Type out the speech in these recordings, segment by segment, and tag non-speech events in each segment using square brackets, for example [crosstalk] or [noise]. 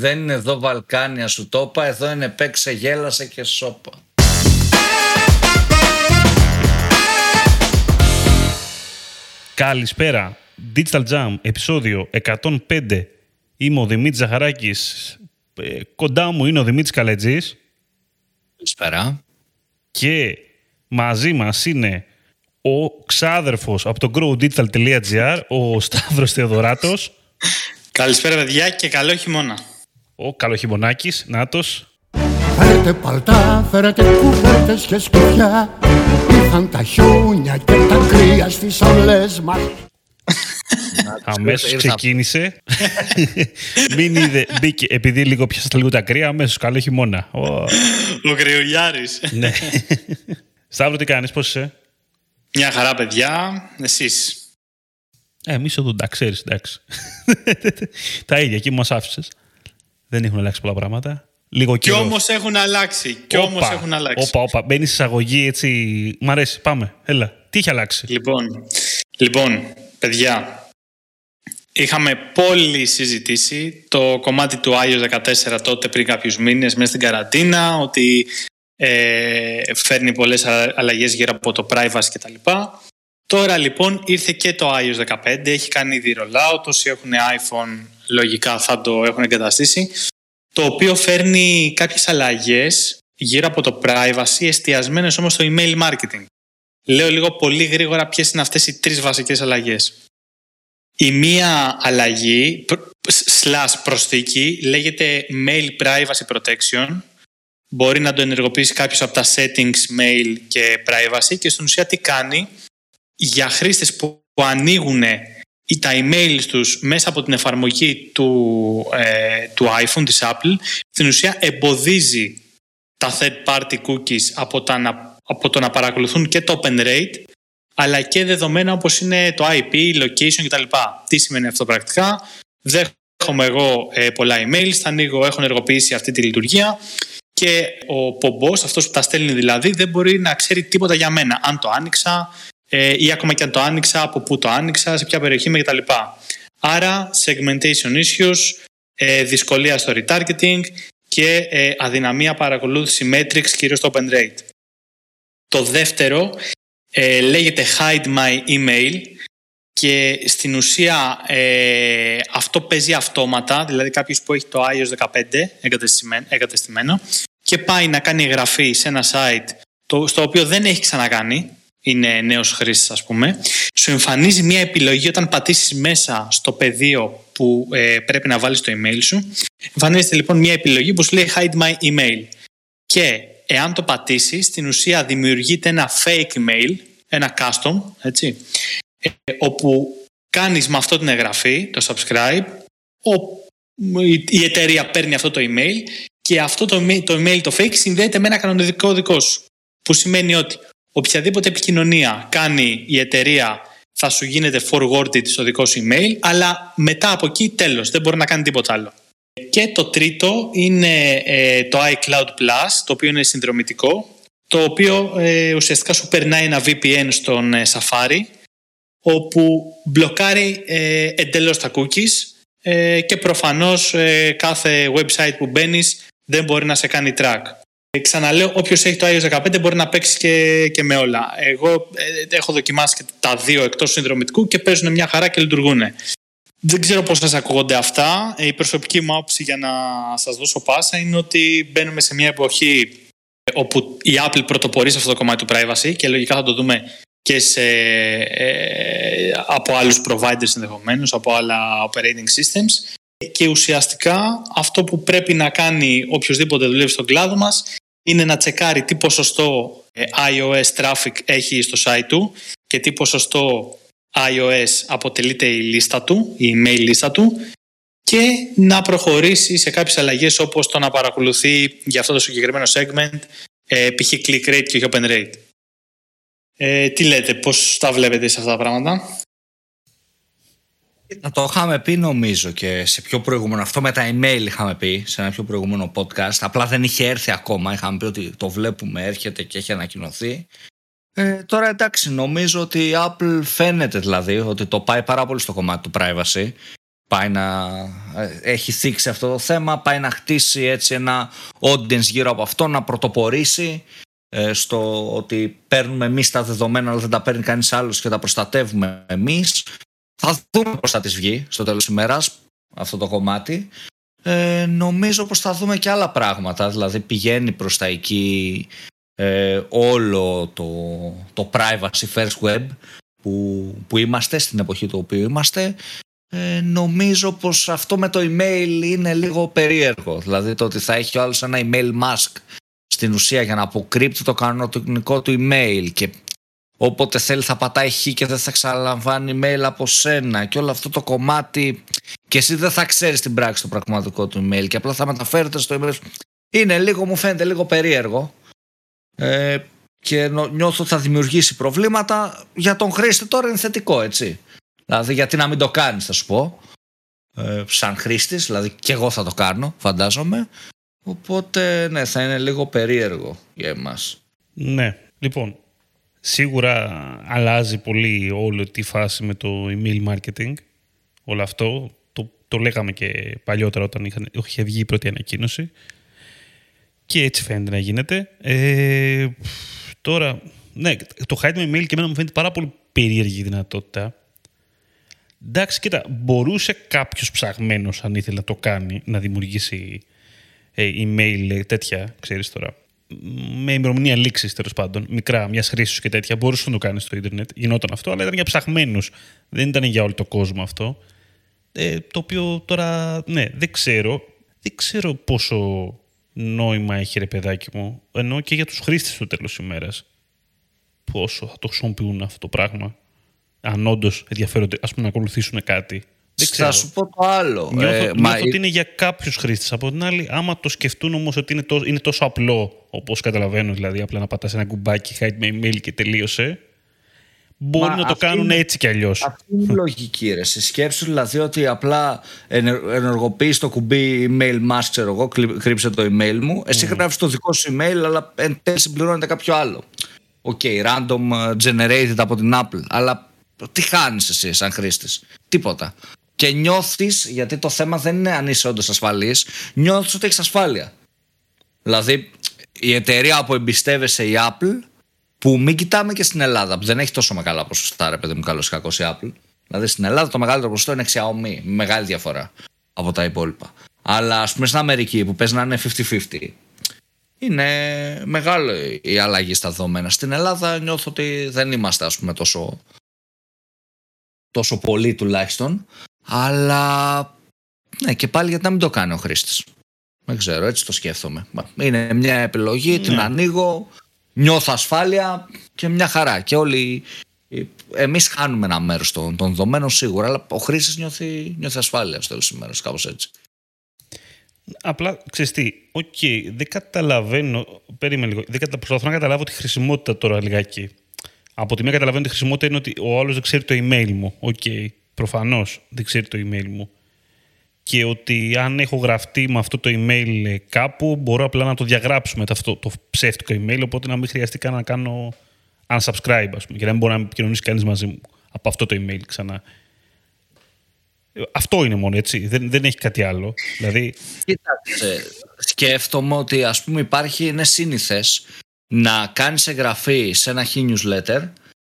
Δεν είναι εδώ Βαλκάνια σου το είπα, εδώ είναι παίξε, γέλασε και σώπα. Καλησπέρα. Digital Jam, επεισόδιο 105. Είμαι ο Δημήτρης Ζαχαράκης. Ε, κοντά μου είναι ο Δημήτρης Καλετζής. Καλησπέρα. Και μαζί μας είναι ο ξάδερφος από το growdigital.gr, ο Σταύρος Θεοδωράτος. Καλησπέρα παιδιά και καλό χειμώνα. Ο Καλοχειμωνάκης, Νάτος. Φέρετε παλτά, φέρετε κουβέρτες και σκουφιά Ήρθαν τα χιόνια και τα κρύα στις αυλές μας Αμέσως ήρθα. ξεκίνησε. [laughs] Μην είδε, μπήκε, επειδή λίγο πιάσατε λίγο τα κρύα, αμέσως καλό χειμώνα. Ω, Ο Γρηγοριάρης. ναι. [laughs] Σταύρο, τι κάνεις, πώς είσαι; Μια χαρά παιδιά, εσείς. Ε, εμείς εδώ τα ξέρεις, εντάξει. [laughs] τα ίδια, εκεί μας άφησες. Δεν έχουν αλλάξει πολλά πράγματα. Λίγο Κι καιρός. όμως έχουν αλλάξει. Κι όμως Όπα, έχουν αλλάξει. Όπα, όπα. Μπαίνει εισαγωγή έτσι. Μ' αρέσει, πάμε. Έλα. Τι έχει αλλάξει; Λοιπόν, λοιπόν, παιδιά, είχαμε πολύ συζητήσει το κομμάτι του iOS 14 τότε πριν κάποιους μήνες μέσα στην καραντίνα, ότι ε, φέρνει πολλές α- αλλαγές γύρω από το privacy κτλ. Τώρα λοιπόν ήρθε και το iOS 15, έχει κάνει ήδη rollout, όσοι έχουν iPhone λογικά θα το έχουν εγκαταστήσει, το οποίο φέρνει κάποιες αλλαγές γύρω από το privacy, εστιασμένες όμως στο email marketing. Λέω λίγο πολύ γρήγορα ποιες είναι αυτές οι τρεις βασικές αλλαγές. Η μία αλλαγή, προ- slash προσθήκη, λέγεται Mail Privacy Protection. Μπορεί να το ενεργοποιήσει κάποιος από τα settings mail και privacy και στην ουσία τι κάνει για χρήστες που, που ανοίγουν ή τα email τους μέσα από την εφαρμογή του, ε, του iPhone, της Apple, στην ουσία εμποδίζει τα third party cookies από, τα, να- από το να παρακολουθούν και το open rate αλλά και δεδομένα όπως είναι το IP, location κτλ. Τι σημαίνει αυτό πρακτικά; Δέχομαι εγώ ε, πολλά emails, θα ανοίγω, έχω ενεργοποιήσει αυτή τη λειτουργία και ο πομπός, αυτός που τα στέλνει δηλαδή, δεν μπορεί να ξέρει τίποτα για μένα. Αν το άνοιξα ε, ή ακόμα και αν το άνοιξα, από πού το άνοιξα, σε ποια περιοχή είμαι κτλ. Άρα, segmentation issues, ε, δυσκολία στο retargeting και ε, αδυναμία παρακολούθηση metrics, κυρίως στο open rate. Το δεύτερο ε, λέγεται Hide My Email και στην ουσία ε, αυτό παίζει αυτόματα, δηλαδή κάποιος που έχει το iOS 15 εγκατεστημένο, εγκατεστημένο και πάει να κάνει εγγραφή σε ένα site το, στο οποίο δεν έχει ξανακάνει, είναι νέος χρήστης ας πούμε, σου εμφανίζει μια επιλογή όταν πατήσεις μέσα στο πεδίο που ε, πρέπει να βάλεις το email σου. Εμφανίζεται λοιπόν μια επιλογή που σου λέει Hide My Email και εάν το πατήσεις, στην ουσία δημιουργείται ένα fake email, ένα custom, έτσι, ε, όπου κάνεις με αυτό την εγγραφή, το subscribe, ο, η, η εταιρεία παίρνει αυτό το email και αυτό το, email- το email το fake συνδέεται με ένα κανονικό δικό σου. Που σημαίνει ότι οποιαδήποτε επικοινωνία κάνει η εταιρεία θα σου γίνεται forwarded στο δικό σου email, αλλά μετά από εκεί τέλος, δεν μπορεί να κάνει τίποτα άλλο. Και το τρίτο είναι ε, το iCloud Plus, το οποίο είναι συνδρομητικό, το οποίο ε, ουσιαστικά σου περνάει ένα VPN στον ε, Safari, όπου μπλοκάρει ε, εντελώς τα cookies ε, και προφανώς ε, κάθε website που μπαίνεις δεν μπορεί να σε κάνει track. Ε, ξαναλέω, όποιος έχει το iOS 15 μπορεί να παίξει και, και με όλα. Εγώ ε, έχω δοκιμάσει και τα δύο εκτός συνδρομητικού και παίζουν μια χαρά και λειτουργούν. Δεν ξέρω πώς σας ακούγονται αυτά. Ε, Η προσωπική μου άποψη για να σας δώσω πάσα είναι ότι μπαίνουμε σε μια εποχή ε, όπου η Apple πρωτοπορεί σε αυτό το κομμάτι του privacy και λογικά θα το δούμε και σε, ε, από άλλους providers ενδεχομένως, από άλλα operating systems και ουσιαστικά αυτό που πρέπει να κάνει οποιοδήποτε δουλεύει στον κλάδο μας είναι να τσεκάρει τι ποσοστό ε, iOS traffic έχει στο site του και τι ποσοστό iOS αποτελείται η λίστα του, η email λίστα του και να προχωρήσει σε κάποιες αλλαγές όπως το να παρακολουθεί για αυτό το συγκεκριμένο segment ε, π.χ. click rate και όχι open rate. Ε, τι λέτε, πώς τα βλέπετε σε αυτά τα πράγματα; Να το είχαμε πει νομίζω και σε πιο προηγούμενο. Αυτό με τα email είχαμε πει σε ένα πιο προηγούμενο podcast. Απλά δεν είχε έρθει ακόμα. Είχαμε πει ότι το βλέπουμε, έρχεται και έχει ανακοινωθεί. Ε, τώρα εντάξει, νομίζω ότι η Apple φαίνεται δηλαδή ότι το πάει πάρα πολύ στο κομμάτι του privacy. πάει να ε, έχει θίξει αυτό το θέμα, πάει να χτίσει έτσι ένα audience γύρω από αυτό, να πρωτοπορήσει ε, στο ότι παίρνουμε εμείς τα δεδομένα αλλά δεν τα παίρνει κανείς άλλος και τα προστατεύουμε εμείς. Θα δούμε πώς θα της βγει στο τέλος της ημέρας αυτό το κομμάτι. Ε, νομίζω πως θα δούμε και άλλα πράγματα, δηλαδή πηγαίνει προς τα εκεί ε, όλο το, το privacy first web που, που είμαστε στην εποχή του οποίου είμαστε ε, νομίζω πως αυτό με το email είναι λίγο περίεργο δηλαδή το ότι θα έχει ο άλλος ένα email mask στην ουσία για να αποκρύπτει το κανονικό του email και όποτε θέλει θα πατάει χ και δεν θα ξαναλαμβάνει email από σένα. Και όλο αυτό το κομμάτι και εσύ δεν θα ξέρεις την πράξη το πραγματικό του email. Και απλά θα μεταφέρεται στο email. Είναι λίγο, μου φαίνεται λίγο περίεργο. Ε, και νιώθω ότι θα δημιουργήσει προβλήματα. Για τον χρήστη τώρα είναι θετικό έτσι. Δηλαδή γιατί να μην το κάνεις θα σου πω. Ε, σαν χρήστης δηλαδή και εγώ θα το κάνω φαντάζομαι. Οπότε ναι θα είναι λίγο περίεργο για εμάς. Ναι. Λοιπόν σίγουρα αλλάζει πολύ όλη τη φάση με το email marketing όλο αυτό το, το λέγαμε και παλιότερα όταν είχαν, είχε βγει η πρώτη ανακοίνωση και έτσι φαίνεται να γίνεται. Ε, τώρα, ναι, το hide my mail και εμένα μου φαίνεται πάρα πολύ περίεργη δυνατότητα. Εντάξει, κοίτα, μπορούσε κάποιος ψαγμένος, αν ήθελε να το κάνει, να δημιουργήσει ε, email ε, τέτοια, ξέρεις τώρα. Με ημερομηνία λήξης τέλος πάντων, μικρά, μιας χρήσης και τέτοια. Μπορούσε να το κάνεις στο Ιντερνετ. Γινόταν αυτό, αλλά ήταν για ψαγμένου. Δεν ήταν για όλο το κόσμο αυτό. Ε, το οποίο τώρα, ναι, δεν ξέρω. Δεν ξέρω πόσο νόημα έχει ρε παιδάκι μου, ενώ και για τους χρήστες του τέλος ημέρας. Πόσο θα το χρησιμοποιούν αυτό το πράγμα, αν όντως ενδιαφέρονται ας πούμε, να ακολουθήσουν κάτι. Δεν ξέρω. Θα σου πω το άλλο. Νιώθω, ε, νιώθω ότι είναι για κάποιους χρήστες. Από την άλλη, άμα το σκεφτούν όμως ότι είναι, τόσο, είναι τόσο απλό, όπως καταλαβαίνω, δηλαδή απλά να πατάς ένα κουμπάκι, hide my email και τελείωσε, Μπορούν να το κάνουν έτσι κι αλλιώς. Αυτή είναι η λογική, ρε. Σκέψου δηλαδή ότι απλά ενεργοποιείς το κουμπί email mask, ξέρω εγώ, κρύψε το email μου. Εσύ mm. γράφεις το δικό σου email, αλλά εν τέλει συμπληρώνεται κάποιο άλλο. OK, okay, random uh, generated από την Apple. Αλλά τι χάνεις εσύ σαν χρήστης, Τίποτα. Και νιώθεις, γιατί το θέμα δεν είναι αν είσαι όντως ασφαλής, νιώθεις ότι έχεις ασφάλεια. Δηλαδή, η εταιρεία που εμπιστεύεσαι η Apple που μην κοιτάμε και στην Ελλάδα, που δεν έχει τόσο μεγάλα ποσοστά, ρε παιδί μου, καλό κακό η Apple. Δηλαδή στην Ελλάδα το μεγαλύτερο ποσοστό είναι Xiaomi, με μεγάλη διαφορά από τα υπόλοιπα. Αλλά ας πούμε στην Αμερική που παίζει να είναι 50-50, είναι μεγάλο η αλλαγή στα δεδομένα. Στην Ελλάδα νιώθω ότι δεν είμαστε ας πούμε τόσο, τόσο πολύ τουλάχιστον. Αλλά ναι και πάλι γιατί να μην το κάνει ο χρήστη. Δεν ξέρω, έτσι το σκέφτομαι. Είναι μια επιλογή, την ναι. ανοίγω, νιώθω ασφάλεια και μια χαρά. Και όλοι εμείς χάνουμε ένα μέρος των, των δεδομένων σίγουρα, αλλά ο χρήστη νιώθει, νιώθει ασφάλεια στο τέλο τη ημέρα, κάπως έτσι. Απλά ξέρεις τι, OK, okay, δεν καταλαβαίνω. Περίμενε λίγο. Δεν κατα... Προσπαθώ να καταλάβω τη χρησιμότητα τώρα λιγάκι. Από τη μία καταλαβαίνω τη χρησιμότητα είναι ότι ο άλλος δεν ξέρει το email μου. OK, okay, προφανώς δεν ξέρει το email μου και ότι αν έχω γραφτεί με αυτό το email κάπου, μπορώ απλά να το διαγράψω με αυτό το ψεύτικο email, οπότε να μην χρειαστεί καν να κάνω unsubscribe, ας πούμε, και να μην μπορεί να επικοινωνήσει κανείς μαζί μου από αυτό το email ξανά. Αυτό είναι μόνο, έτσι. Δεν, δεν έχει κάτι άλλο. Δηλαδή... Κοίταξε, σκέφτομαι ότι ας πούμε υπάρχει, είναι σύνηθες να κάνεις εγγραφή σε ένα newsletter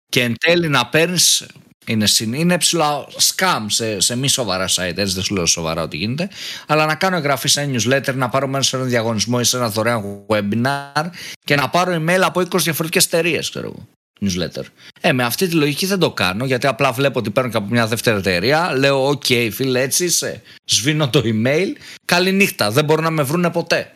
και εν τέλει να παίρνεις είναι, είναι ψηλά scam σε, σε μη σοβαρά site, έτσι δεν σου λέω σοβαρά ότι γίνεται. Αλλά να κάνω εγγραφή σε ένα newsletter, να πάρω μέσα σε ένα διαγωνισμό ή σε ένα δωρεάν webinar και να πάρω email από 20 διαφορετικές εταιρείες, ξέρω εγώ. Newsletter. Ε, με αυτή τη λογική δεν το κάνω γιατί απλά βλέπω ότι παίρνω και από μια δεύτερη εταιρεία. Λέω, OK, φίλε, έτσι είσαι. Σβήνω το email. Καληνύχτα. Δεν μπορούν να με βρούνε ποτέ.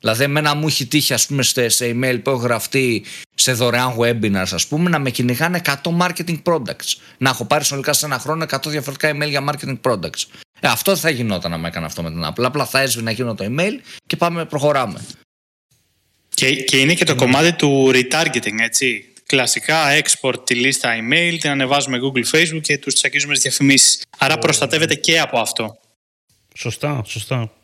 Δηλαδή, εμένα μου έχει τύχει, ας πούμε, σε email που έχω γραφτεί σε δωρεάν webinars, ας πούμε, να με κυνηγάνε 100 marketing products. Να έχω πάρει συνολικά σε ένα χρόνο 100 διαφορετικά email για marketing products. Ε, αυτό δεν θα γινόταν να με έκανα αυτό με την Apple. Απλά θα έσβηνα εκείνο το email και πάμε, προχωράμε. Και, και είναι και το κομμάτι του retargeting, έτσι. Κλασικά export τη λίστα email, την ανεβάζουμε Google, Facebook και τους τσακίζουμε τις διαφημίσεις. Άρα προστατεύεται και από αυτό. Σωστά, σωστά.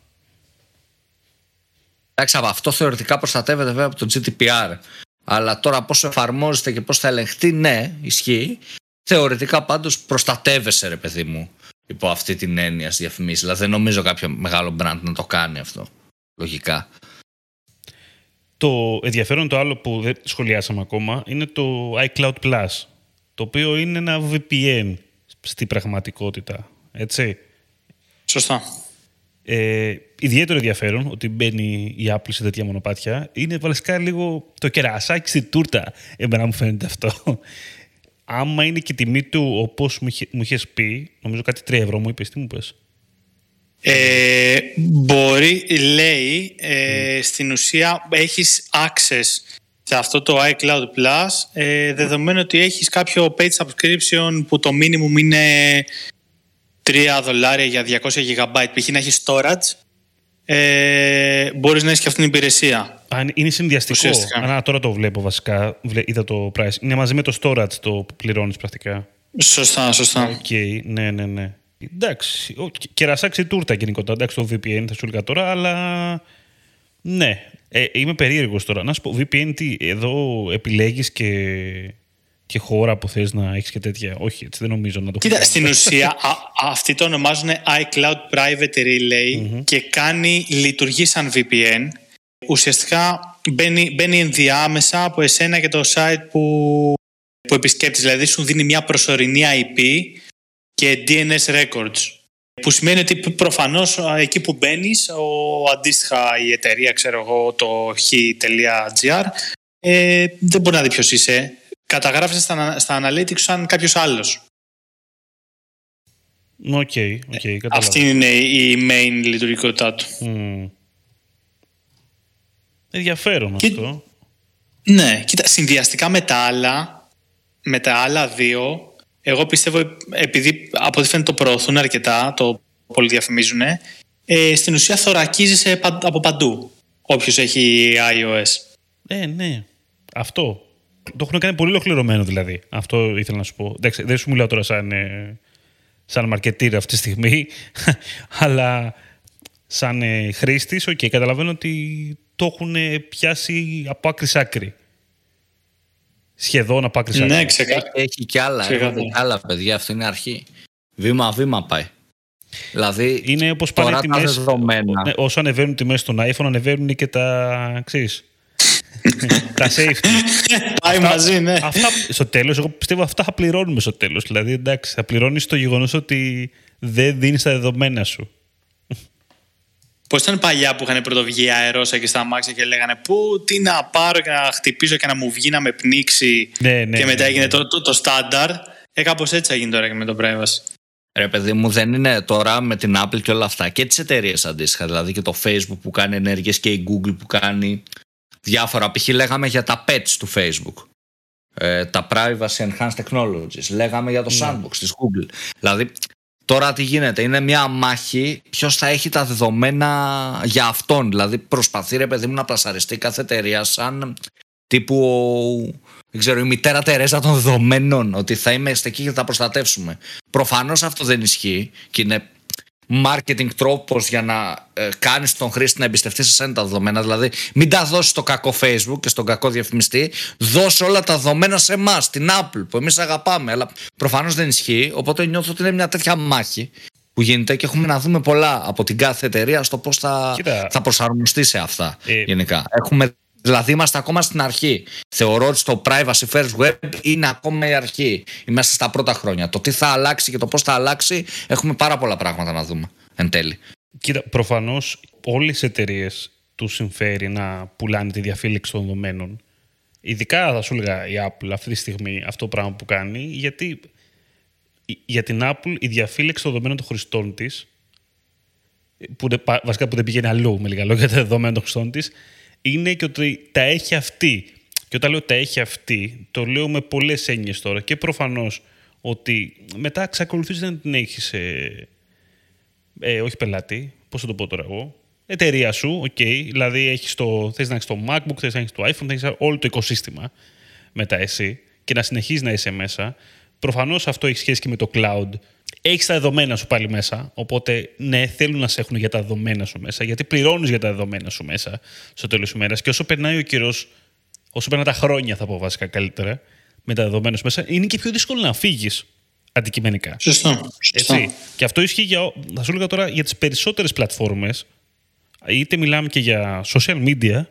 Εντάξει, από αυτό θεωρητικά προστατεύεται βέβαια από το GDPR. Αλλά τώρα πώς εφαρμόζεται και πώς θα ελεγχθεί, ναι, ισχύει. Θεωρητικά πάντως προστατεύεσαι, ρε παιδί μου. υπό αυτή την έννοια στις διαφημίσεις. Δηλαδή δεν νομίζω κάποιο μεγάλο brand να το κάνει αυτό. Λογικά. Το ενδιαφέρον το άλλο που δεν σχολιάσαμε ακόμα είναι το iCloud Plus, το οποίο είναι ένα VPN στην πραγματικότητα, έτσι. Σωστά. Ε, ιδιαίτερο ενδιαφέρον ότι μπαίνει η Apple σε τέτοια μονοπάτια είναι βασικά λίγο το κερασάκι στη τούρτα. Εμένα μου φαίνεται αυτό. Άμα είναι και η τιμή του όπως μου, είχε, μου είχες πει, νομίζω κάτι 3 ευρώ μου είπες, τι μου πες. Ε, μπορεί, λέει, ε, στην ουσία έχεις access σε αυτό το iCloud Plus ε, δεδομένου ότι έχεις κάποιο paid subscription που το minimum είναι 3 δολάρια για 200 GB π.χ. να έχεις storage ε, μπορείς να έχεις και αυτήν την υπηρεσία. Α, είναι συνδυαστικό. Ουσιαστικά. Α, τώρα το βλέπω βασικά. Βλέ- Είδα το price. Είναι μαζί με το storage το που πληρώνεις πρακτικά. Σωστά, σωστά. Οκ, ναι, ναι, ναι. Εντάξει, ο- και- κερασάκι τούρτα γενικότερα. Εντάξει, το VPN θα σου έλεγα τώρα, αλλά ναι. Ε, είμαι περίεργος τώρα. Να σου πω, VPN τι, εδώ επιλέγεις και, και χώρα που θες να έχεις και τέτοια. Όχι, έτσι δεν νομίζω να το Κοίτα, κάνω. στην ουσία α, αυτοί το ονομάζουν iCloud Private Relay και κάνει, λειτουργεί σαν VPN. Ουσιαστικά μπαίνει, μπαίνει ενδιάμεσα από εσένα και το site που, που επισκέπτεις. Δηλαδή σου δίνει μια προσωρινή IP και DNS records. Που σημαίνει ότι προφανώς α, εκεί που μπαίνεις, ο, αντίστοιχα η εταιρεία, ξέρω εγώ, το h.gr, ε, δεν μπορεί να δει ποιος είσαι. Καταγράφεσαι στα, στα analytics σαν κάποιος άλλος. OK, OK, κατάλαβα. Αυτή είναι η main λειτουργικότητά του. Μμμ. Ενδιαφέρον Και- αυτό. Ναι, κοίτα, συνδυαστικά με τα άλλα, με τα άλλα δύο, εγώ πιστεύω επειδή από ό,τι φαίνεται το προωθούν αρκετά, το πολύ διαφημίζουν, ε, στην ουσία θωρακίζεσαι παν- από παντού όποιος έχει iOS. Ε, ναι. Αυτό. Το έχουν κάνει πολύ ολοκληρωμένο δηλαδή. Αυτό ήθελα να σου πω. Εντάξει, δεν σου μιλάω τώρα σαν, ε, σαν μαρκετήρα αυτή τη στιγμή, [laughs] αλλά σαν ε, χρήστης, οκ, καταλαβαίνω ότι το έχουν ε, πιάσει από άκρη σ' άκρη. Σχεδόν από άκρη σ' άκρη. Ναι, ξεκα... Έχει κι άλλα, Ξεκάθαρα. έρχονται κι άλλα παιδιά, αυτό είναι αρχή. Βήμα-βήμα πάει. Δηλαδή, Είναι όπως πάνε τώρα οι τα τιμές, δεδομένα. ναι, όσο ανεβαίνουν τιμές στον iPhone, ανεβαίνουν και τα, ξέρεις, [laughs] τα safety. Πάει μαζί, ναι. αυτά, στο τέλος, εγώ πιστεύω αυτά θα πληρώνουμε στο τέλος. Δηλαδή, εντάξει, θα πληρώνεις το γεγονός ότι δεν δίνεις τα δεδομένα σου. Πώς ήταν παλιά που είχαν πρωτοβγεί αερώσα και στα αμάξια και λέγανε Πού, τι να πάρω και να χτυπήσω και να μου βγει να με πνίξει. Ναι, ναι, και μετά ναι, έγινε ναι. το, το, το στάνταρ. Ε, κάπως έτσι θα γίνει τώρα και με το privacy. Ρε παιδί μου, δεν είναι τώρα με την Apple και όλα αυτά. Και τις εταιρείες αντίστοιχα. Δηλαδή και το Facebook που κάνει ενέργειες και η Google που κάνει διάφορα. Π.χ. λέγαμε για τα pets του Facebook. Ε, τα privacy enhanced technologies. Λέγαμε για το sandbox της Google. Δηλαδή τώρα τι γίνεται; Είναι μια μάχη ποιος θα έχει τα δεδομένα για αυτόν; Δηλαδή προσπαθεί ρε παιδί μου να πλασαριστεί κάθε εταιρεία σαν τύπου ο- δεν ξέρω, η μητέρα Τερέζα των δεδομένων ότι θα είμαστε εκεί και θα τα προστατεύσουμε. Προφανώς αυτό δεν ισχύει και είναι marketing τρόπος για να ε, κάνεις τον χρήστη να εμπιστευτείς σε σένα τα δεδομένα. Δηλαδή μην τα δώσεις στο κακό Facebook και στον κακό διαφημιστή, δώσε όλα τα δεδομένα σε εμάς, την Apple που εμείς αγαπάμε. Αλλά προφανώς δεν ισχύει, οπότε νιώθω ότι είναι μια τέτοια μάχη που γίνεται και έχουμε να δούμε πολλά από την κάθε εταιρεία στο πώς θα, Κοίτα. θα προσαρμοστεί σε αυτά Ε, γενικά. Έχουμε, δηλαδή είμαστε ακόμα στην αρχή. Θεωρώ ότι το privacy first web είναι ακόμα η αρχή. Είμαστε στα πρώτα χρόνια. Το τι θα αλλάξει και το πώς θα αλλάξει έχουμε πάρα πολλά πράγματα να δούμε εν τέλει. Κοίτα, προφανώς όλες οι εταιρείες του συμφέρει να πουλάνε τη διαφύλαξη των δεδομένων. Ειδικά θα σου έλεγα η Apple αυτή τη στιγμή αυτό το πράγμα που κάνει, γιατί για την Apple η διαφύλαξη των δεδομένων των χρηστών της, που δεν πα- βασικά που δεν πηγαίνει αλλού με λίγα λόγια τα δεδομένα των χρηστών της, είναι και ότι τα έχει αυτή. Και όταν λέω τα έχει αυτή, το λέω με πολλές έννοιες τώρα. Και προφανώς ότι μετά εξακολουθείς να την έχεις ε, όχι πελάτη, πώς θα το πω τώρα εγώ, εταιρεία σου, οκ, δηλαδή έχεις το, θες να έχεις το MacBook, θες να έχεις το iPhone, θες να έχεις όλο το οικοσύστημα μετά εσύ και να συνεχίζεις να είσαι μέσα. Προφανώς αυτό έχει σχέση και με το cloud. Έχεις τα δεδομένα σου πάλι μέσα, οπότε ναι, θέλουν να σε έχουν για τα δεδομένα σου μέσα, γιατί πληρώνεις για τα δεδομένα σου μέσα στο τέλος της ημέρας και όσο περνάει ο καιρός, όσο περνάνε τα χρόνια θα πω βασικά καλύτερα, με τα δεδομένα σου μέσα, είναι και πιο δύσκολο να φύγεις αντικειμενικά. Σωστό. Σωστό. Έτσι. Και αυτό ισχύει για, θα σου έλεγα τώρα, για τις περισσότερες πλατφόρμες. Είτε μιλάμε και για social media,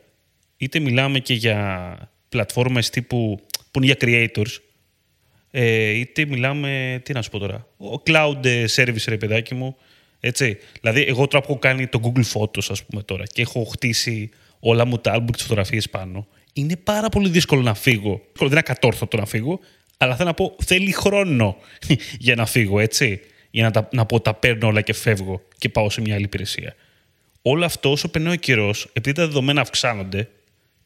είτε μιλάμε και για πλατφόρμες τύπου που είναι για creators, ε, είτε μιλάμε, τι να σου πω τώρα, ο cloud ε, service ρε παιδάκι μου, έτσι. Δηλαδή, εγώ τώρα που έχω κάνει το Google Photos, ας πούμε τώρα, και έχω χτίσει όλα μου τα album και τις φωτογραφίες πάνω, είναι πάρα πολύ δύσκολο να φύγω. Δεν είναι ακατόρθωτο να φύγω, αλλά θέλω να πω, θέλει χρόνο [laughs] για να φύγω, έτσι. Για να, τα, να πω, τα παίρνω όλα και φεύγω και πάω σε μια άλλη υπηρεσία. Όλο αυτό, όσο περνάει ο καιρός, επειδή τα δεδομένα αυξάνονται,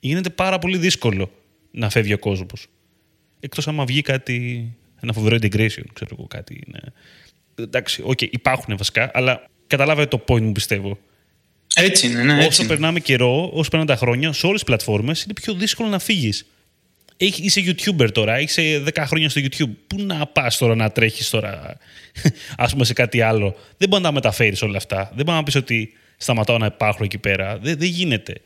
γίνεται πάρα πολύ δύσκολο να φεύγει ο κόσμος. Εκτός άμα βγει κάτι, ένα φοβερό integration, ξέρω εγώ, κάτι. Ναι. Εντάξει, okay, υπάρχουν βασικά, αλλά καταλάβατε το point μου πιστεύω. Έτσι είναι, ναι, έτσι. Όσο περνάμε καιρό, όσο περνάνε τα χρόνια, σε όλες τις πλατφόρμες είναι πιο δύσκολο να φύγεις. Είσαι YouTuber τώρα, είσαι 10 χρόνια στο YouTube. Πού να πας τώρα να τρέχεις τώρα, [laughs] ας πούμε, σε κάτι άλλο. Δεν μπορεί να τα μεταφέρεις όλα αυτά. Δεν μπορεί να πεις ότι σταματάω να υπάρχω εκεί πέρα. Δεν, δεν γίνεται.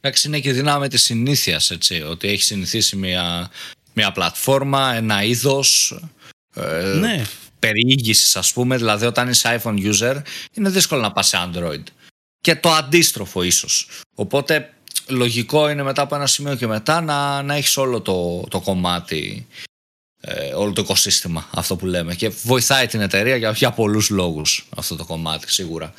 Εντάξει, είναι και δύναμη τη συνήθειας, έτσι. Ότι έχεις συνηθίσει μια, μια πλατφόρμα, ένα είδος. Ε, Ναι. περιήγησης, ας πούμε. Δηλαδή, όταν είσαι iPhone user, είναι δύσκολο να πας σε Android. Και το αντίστροφο, ίσως. Οπότε, λογικό είναι μετά από ένα σημείο και μετά να, να έχεις όλο το, το κομμάτι, ε, όλο το οικοσύστημα, αυτό που λέμε. Και βοηθάει την εταιρεία για, για πολλούς λόγους αυτό το κομμάτι, σίγουρα.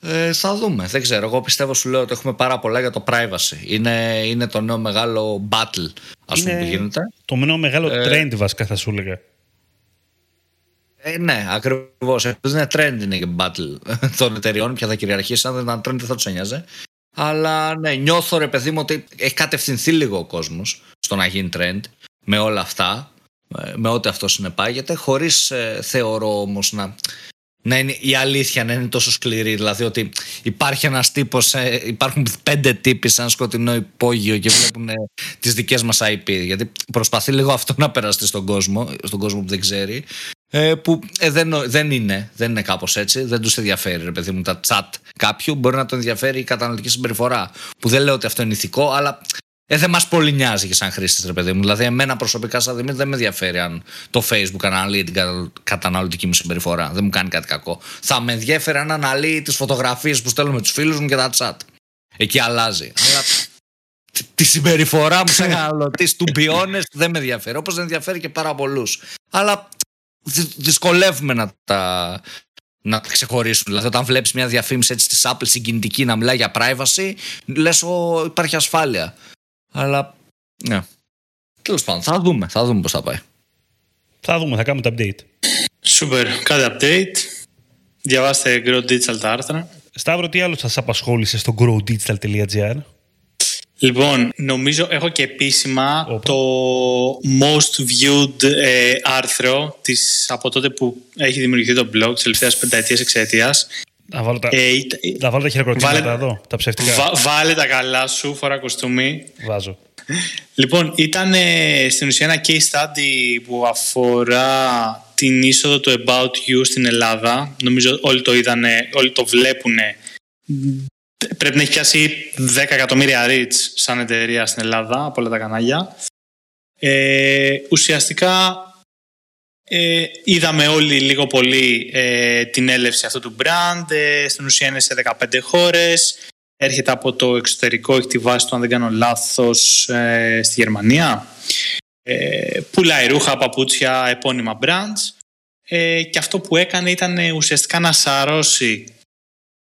Ε, θα δούμε. Δεν ξέρω. Εγώ πιστεύω σου λέω ότι έχουμε πάρα πολλά για το privacy. Είναι, είναι το νέο μεγάλο battle, ας πούμε, που γίνεται. το νέο μεγάλο Ε, trend βασικά θα σου έλεγα. Ε, ναι, ακριβώς. Επειδή είναι trend είναι και battle [laughs] των εταιριών, ποια θα κυριαρχήσει. Αν δεν ήταν trend, δεν θα τους ένοιαζε. Αλλά ναι, νιώθω ρε παιδί μου ότι έχει κατευθυνθεί λίγο ο κόσμος στο να γίνει trend με όλα αυτά, ε, με ό,τι αυτό συνεπάγεται, χωρίς θεωρώ όμως να, να είναι η αλήθεια να είναι τόσο σκληρή. Δηλαδή ότι υπάρχει ένας τύπος, υπάρχουν πέντε τύποι σε ένα σκοτεινό υπόγειο και βλέπουν τις δικές μας IP. Γιατί προσπαθεί λίγο αυτό να περάσει στον κόσμο, στον κόσμο που δεν ξέρει. Ε, που ε, δεν, δεν είναι, δεν είναι κάπως έτσι, δεν τους ενδιαφέρει ρε παιδί μου τα chat κάποιου, μπορεί να τον ενδιαφέρει η καταναλωτική συμπεριφορά που δεν λέω ότι αυτό είναι ηθικό, αλλά ε, δεν μας πολύ νοιάζει και σαν χρήστης ρε παιδί μου, δηλαδή εμένα προσωπικά σαν Δημήτρη δεν με ενδιαφέρει αν το facebook αναλύει την κατα- καταναλωτική μου συμπεριφορά, δεν μου κάνει κάτι κακό θα με ενδιαφέρει αν αναλύει τις φωτογραφίες που στέλνω με τους φίλους μου και τα chat εκεί αλλάζει, αλλά τη- τη συμπεριφορά μου σαν καταναλωτής του be honest δεν με ενδιαφέρει. Όπως δεν ενδιαφέρει και πάρα πολλούς. Αλλά δυ- δυσκολεύουμε να τα, να τα ξεχωρίσουμε. Δηλαδή, όταν βλέπεις μια διαφήμιση έτσι της Apple συγκινητική να μιλάει για privacy, λες, υπάρχει ασφάλεια. Αλλά. Ναι. Τέλος πάντων, θα δούμε, θα δούμε πώς θα πάει. Θα δούμε, θα κάνουμε το update. Super. Κάτι update. Διαβάστε Grow Digital τα άρθρα. Σταύρο, τι άλλο σας απασχόλησε στο growdigital.gr; Λοιπόν, νομίζω έχω και επίσημα Όπα. το most viewed ε, άρθρο της, από τότε που έχει δημιουργηθεί το blog της τελευταίας πενταετίας εξαιτίας. Να βάλω τα, Ε, ήταν- να βάλω τα χειροκροτήματα Βάλε- εδώ, τα ψευτικά. βα- βάλε τα καλά σου, φορά κοστούμι. Βάζω. Λοιπόν, ήταν ε, στην ουσία ένα case study που αφορά την είσοδο του About You στην Ελλάδα. Νομίζω όλοι το είδανε, όλοι το βλέπουνε. Πρέπει να έχει πιάσει 10 εκατομμύρια reach σαν εταιρεία στην Ελλάδα από όλα τα κανάλια. Ε, ουσιαστικά ε, είδαμε όλοι λίγο πολύ ε, την έλευση αυτού του brand. Ε, στην ουσία είναι σε 15 χώρες. Έρχεται από το εξωτερικό, έχει τη βάση του, αν δεν κάνω λάθος, ε, στη Γερμανία. Ε, πουλάει ρούχα, παπούτσια, επώνυμα brands. Ε, και αυτό που έκανε ήταν ε, ουσιαστικά να σαρώσει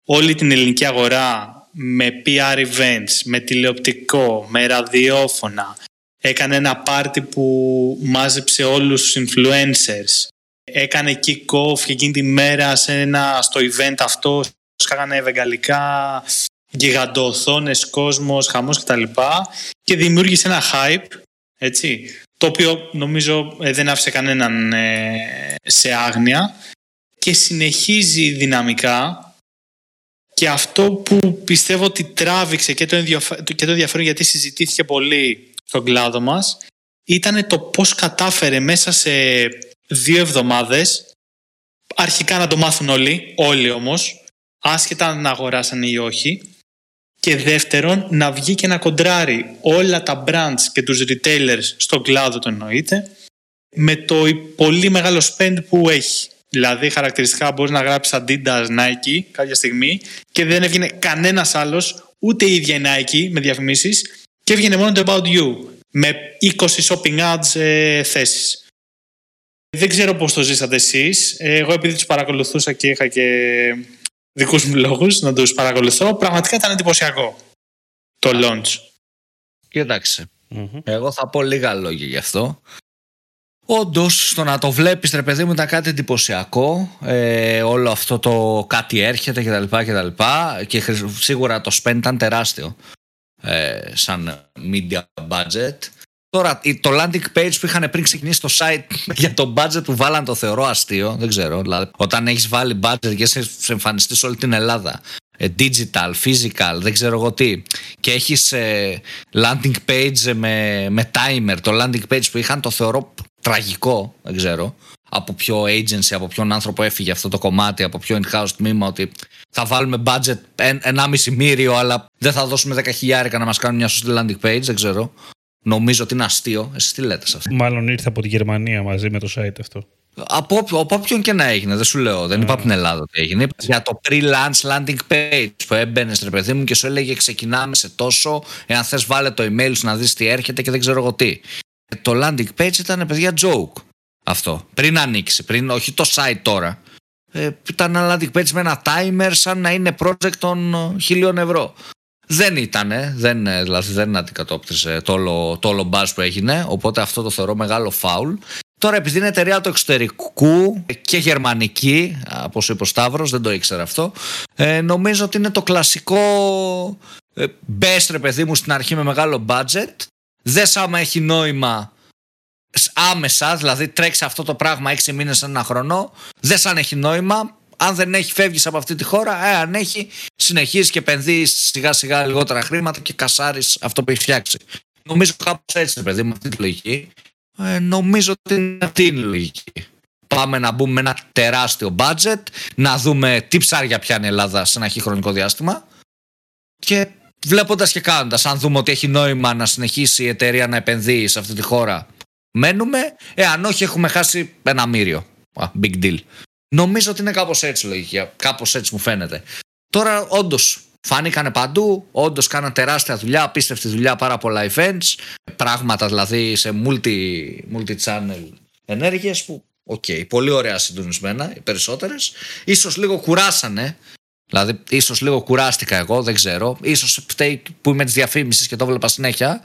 όλη την ελληνική αγορά με PR events, με τηλεοπτικό, με ραδιόφωνα. Έκανε ένα πάρτι που μάζεψε όλους τους influencers. Έκανε kick-off και εκείνη τη μέρα σε ένα, στο event αυτό σκάγανε βεγγαλικά γιγαντοοθόνες, κόσμος, χαμός κτλ. Και δημιούργησε ένα hype, έτσι, το οποίο νομίζω ε, δεν άφησε κανέναν ε, σε άγνοια και συνεχίζει δυναμικά και αυτό που πιστεύω ότι τράβηξε και το, ενδιαφε- και το ενδιαφέρον γιατί συζητήθηκε πολύ στον κλάδο μας ήταν το πώς κατάφερε μέσα σε δύο εβδομάδες αρχικά να το μάθουν όλοι, όλοι όμως, άσχετα αν αγοράσανε ή όχι και δεύτερον να βγει και να κοντράρει όλα τα brands και τους retailers στον κλάδο το εννοείται με το πολύ μεγάλο spend που έχει. Δηλαδή, χαρακτηριστικά μπορείς να γράψεις Adidas, Nike κάποια στιγμή και δεν έβγαινε κανένας άλλος, ούτε η ίδια η Nike με διαφημίσεις και έβγαινε μόνο το About You με 20 shopping ads ε, θέσεις. Δεν ξέρω πώς το ζήσατε εσείς. Εγώ, επειδή τους παρακολουθούσα και είχα και δικούς μου λόγους να τους παρακολουθώ, πραγματικά ήταν εντυπωσιακό το launch. κοιταξε Εγώ θα πω λίγα λόγια γι' αυτό. Όντως, το να το βλέπεις, ρε παιδί μου, ήταν κάτι εντυπωσιακό. Ε, όλο αυτό το κάτι έρχεται κτλ. Και, και, και σίγουρα το spend ήταν τεράστιο ε, σαν media budget. Τώρα, το landing page που είχαν πριν ξεκινήσει το site [laughs] για το budget που βάλαν το θεωρώ αστείο. Δεν ξέρω. Δηλαδή, όταν έχεις βάλει budget και σε εμφανιστείς σε όλη την Ελλάδα. Ε, digital, physical, δεν ξέρω εγώ τι. Και έχεις ε, landing page με, με timer. Το landing page που είχαν το θεωρώ τραγικό. Δεν ξέρω. Από ποιο agency, από ποιον άνθρωπο έφυγε αυτό το κομμάτι, από ποιο in-house τμήμα. Ότι θα βάλουμε budget 1,5 μύριο, αλλά δεν θα δώσουμε 10 χιλιάρικα να μας κάνουν μια σωστή landing page. Δεν ξέρω. Νομίζω ότι είναι αστείο. Εσείς τι λέτε σε αυτό; Μάλλον ήρθε από τη Γερμανία μαζί με το site αυτό. Από, από όποιον και να έγινε, δεν σου λέω. Δεν είπα από την Ελλάδα τι έγινε. Για το pre-launch landing page που έμπαινε ρε παιδί μου και σου έλεγε ξεκινάμε σε τόσο. Εάν θες, βάλε το email σου να δεις τι έρχεται και δεν ξέρω εγώ τι. Το landing page ήταν παιδιά joke αυτό. Πριν ανοίξει, πριν, όχι το site τώρα. Ε, ήταν ένα landing page με ένα timer σαν να είναι project των χιλίων ευρώ. Δεν ήταν, δεν, δηλαδή δεν αντικατόπτρισε το όλο, το όλο buzz που έγινε, οπότε αυτό το θεωρώ μεγάλο φάουλ. Τώρα επειδή είναι εταιρεία του εξωτερικού και γερμανική, όπως είπε ο Σταύρος, δεν το ήξερα αυτό, ε, νομίζω ότι είναι το κλασικό ε, best ρε παιδί μου στην αρχή με μεγάλο budget, δες άμα έχει νόημα άμεσα, δηλαδή τρέξει αυτό το πράγμα 6 μήνες ένα χρόνο, δες αν έχει νόημα, αν δεν έχει, φεύγεις από αυτή τη χώρα. Ε, αν έχει, συνεχίζεις και επενδύεις σιγά σιγά λιγότερα χρήματα και κασάρεις αυτό που έχει φτιάξει. Νομίζω κάπως έτσι, παιδί, με αυτή τη λογική. Ε, νομίζω ότι είναι αυτή η λογική. Πάμε να μπούμε με ένα τεράστιο budget, να δούμε τι ψάρια πιάνει η Ελλάδα σε ένα χρονικό διάστημα και βλέποντας και κάνοντας, αν δούμε ότι έχει νόημα να συνεχίσει η εταιρεία να επενδύει σε αυτή τη χώρα, μένουμε. Εάν όχι, έχουμε χάσει ένα μύριο. big deal. Νομίζω ότι είναι κάπως έτσι λογική. Κάπως έτσι μου φαίνεται. Τώρα, όντως, φάνηκαν παντού. Όντως, κάναν τεράστια δουλειά, απίστευτη δουλειά, πάρα πολλά events. Πράγματα δηλαδή σε multi, multi-channel ενέργειες που, OK, okay, πολύ ωραία συντονισμένα, οι περισσότερες. Ίσως λίγο κουράσανε. Δηλαδή, ίσως λίγο κουράστηκα εγώ, δεν ξέρω. Ίσως φταίει που είμαι της διαφήμισης και το βλέπα συνέχεια.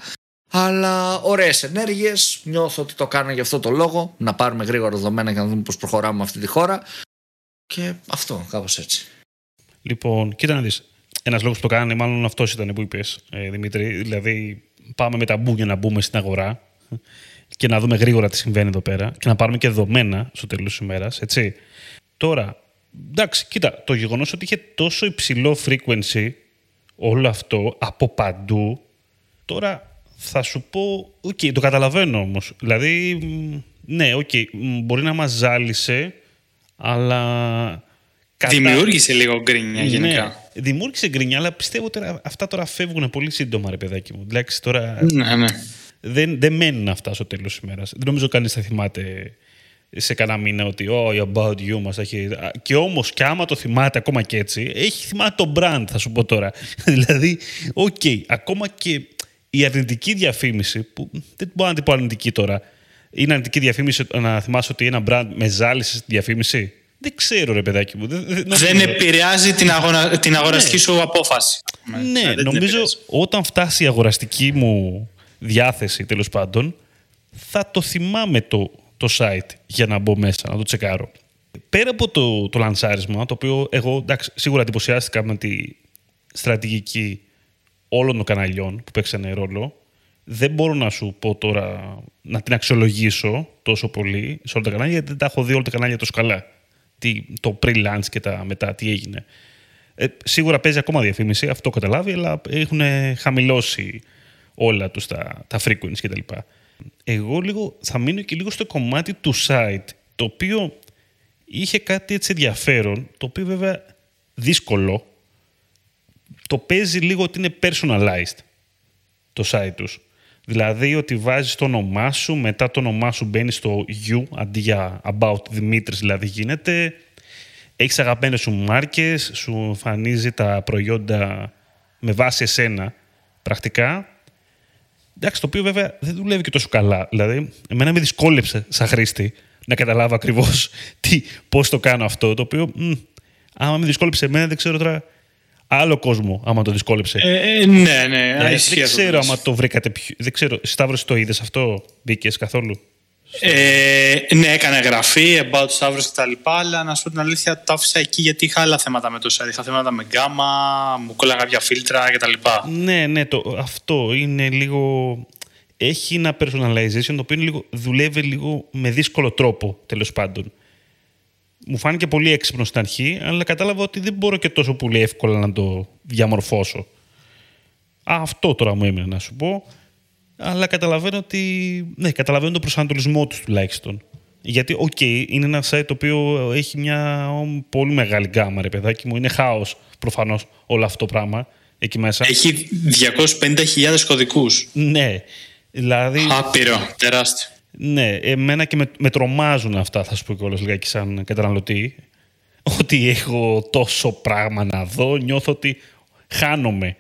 Αλλά ωραίες ενέργειες. Νιώθω ότι το κάνω για αυτό το λόγο. Να πάρουμε γρήγορα δεδομένα για να δούμε πώς προχωράμε με αυτή τη χώρα. Και αυτό, κάπως έτσι. Λοιπόν, κοίτα να δεις. Ένας λόγος που το κάνανε, μάλλον αυτός ήταν που είπες, ε, Δημήτρη. Δηλαδή, πάμε με τα μπου να μπούμε στην αγορά και να δούμε γρήγορα τι συμβαίνει εδώ πέρα και να πάρουμε και δεδομένα στο τέλος της ημέρας. Έτσι. Τώρα, εντάξει, κοίτα, το γεγονός ότι είχε τόσο υψηλό frequency όλο αυτό από παντού, τώρα θα σου πω, OK, okay, το καταλαβαίνω όμως. Δηλαδή, ναι, OK, okay, μπορεί να μας ζάλισε, αλλά... Κατά... Δημιούργησε λίγο γκρίνια ναι, γενικά. δημιούργησε γκρίνια, αλλά πιστεύω ότι αυτά τώρα φεύγουν πολύ σύντομα, ρε παιδάκι μου. Δηλαδή, τώρα... Ναι, ναι. Δεν, δεν μένουν αυτά στο τέλος της ημέρας. Δεν νομίζω κανείς θα θυμάται σε κανένα μήνα ότι oh, About You μας έχει... Και όμως και άμα το θυμάται ακόμα και έτσι, έχει θυμάται το brand θα σου πω τώρα. [laughs] δηλαδή, OK, okay, ακόμα και η αρνητική διαφήμιση, που δεν μπορώ να την πω αρνητική τώρα, είναι αρνητική διαφήμιση να θυμάσαι ότι ένα brand με ζάλισε στη διαφήμιση; Δεν ξέρω, ρε παιδάκι μου. Δεν, δεν επηρεάζει την, αγορα... την αγοραστική ναι. σου απόφαση. Ναι, ναι νομίζω όταν φτάσει η αγοραστική μου διάθεση, τέλος πάντων, θα το θυμάμαι το, το site για να μπω μέσα, να το τσεκάρω. Πέρα από το, το λανσάρισμα, το οποίο εγώ εντάξει, σίγουρα εντυπωσιάστηκα με τη στρατηγική όλων των καναλιών που παίξανε ρόλο. Δεν μπορώ να σου πω τώρα να την αξιολογήσω τόσο πολύ σε όλα τα κανάλια, γιατί δεν τα έχω δει όλα τα κανάλια τόσο καλά. Τι, το pre-launch και τα μετά, τι έγινε. Ε, σίγουρα παίζει ακόμα διαφήμιση, αυτό καταλάβει, αλλά έχουν χαμηλώσει όλα τους τα, τα frequency κτλ. Εγώ λίγο, θα μείνω και λίγο στο κομμάτι του site, το οποίο είχε κάτι έτσι ενδιαφέρον, το οποίο βέβαια δύσκολο, το παίζει λίγο ότι είναι personalized το site τους. Δηλαδή ότι βάζεις το όνομά σου, μετά το όνομά σου μπαίνει στο you, αντί για about Δημήτρης δηλαδή γίνεται. Έχεις αγαπημένες σου μάρκες, σου εμφανίζει τα προϊόντα με βάση εσένα πρακτικά. Εντάξει, το οποίο βέβαια δεν δουλεύει και τόσο καλά. Δηλαδή, εμένα με δυσκόλεψε σαν χρήστη να καταλάβω ακριβώς [laughs] τι, πώς το κάνω αυτό, το οποίο μ, άμα με δυσκόλεψε εμένα δεν ξέρω τώρα άλλο κόσμο άμα το δυσκόλεψε. Ε, ε, ναι, ναι. Δηλαδή, ισχύει δεν αυτό ξέρω που λες. άμα το βρήκατε πιο... Δεν ξέρω, Σταύρος το είδες αυτό, μπήκες καθόλου; Ε, ναι, έκανα γραφή, about Stavros και τα λοιπά, αλλά να σου πω την αλήθεια, το άφησα εκεί γιατί είχα άλλα θέματα με το site. Είχα θέματα με γκάμα, μου κόλλαγα κάποια φίλτρα και τα λοιπά. Ναι, ναι, το, αυτό είναι λίγο... Έχει ένα personalization το οποίο είναι λίγο, δουλεύει λίγο με δύσκολο τρόπο, τέλος πάντων. Μου φάνηκε πολύ έξυπνο στην αρχή, αλλά κατάλαβα ότι δεν μπορώ και τόσο πολύ εύκολα να το διαμορφώσω. Α, αυτό τώρα μου έμεινε να σου πω. Αλλά καταλαβαίνω ότι. Ναι, καταλαβαίνω τον προσανατολισμό τους τουλάχιστον. Γιατί, οκ, είναι ένα site το οποίο έχει μια πολύ μεγάλη γκάμα, ρε παιδάκι μου. Είναι χάος προφανώς όλο αυτό το πράγμα εκεί μέσα. Έχει 250.000 κωδικούς. Ναι. Δηλαδή. Άπειρο, τεράστιο. Ναι, εμένα και με, με τρομάζουν αυτά, θα σου πω κιόλας λιγάκι σαν καταναλωτή. Ότι έχω τόσο πράγμα να δω, νιώθω ότι χάνομαι.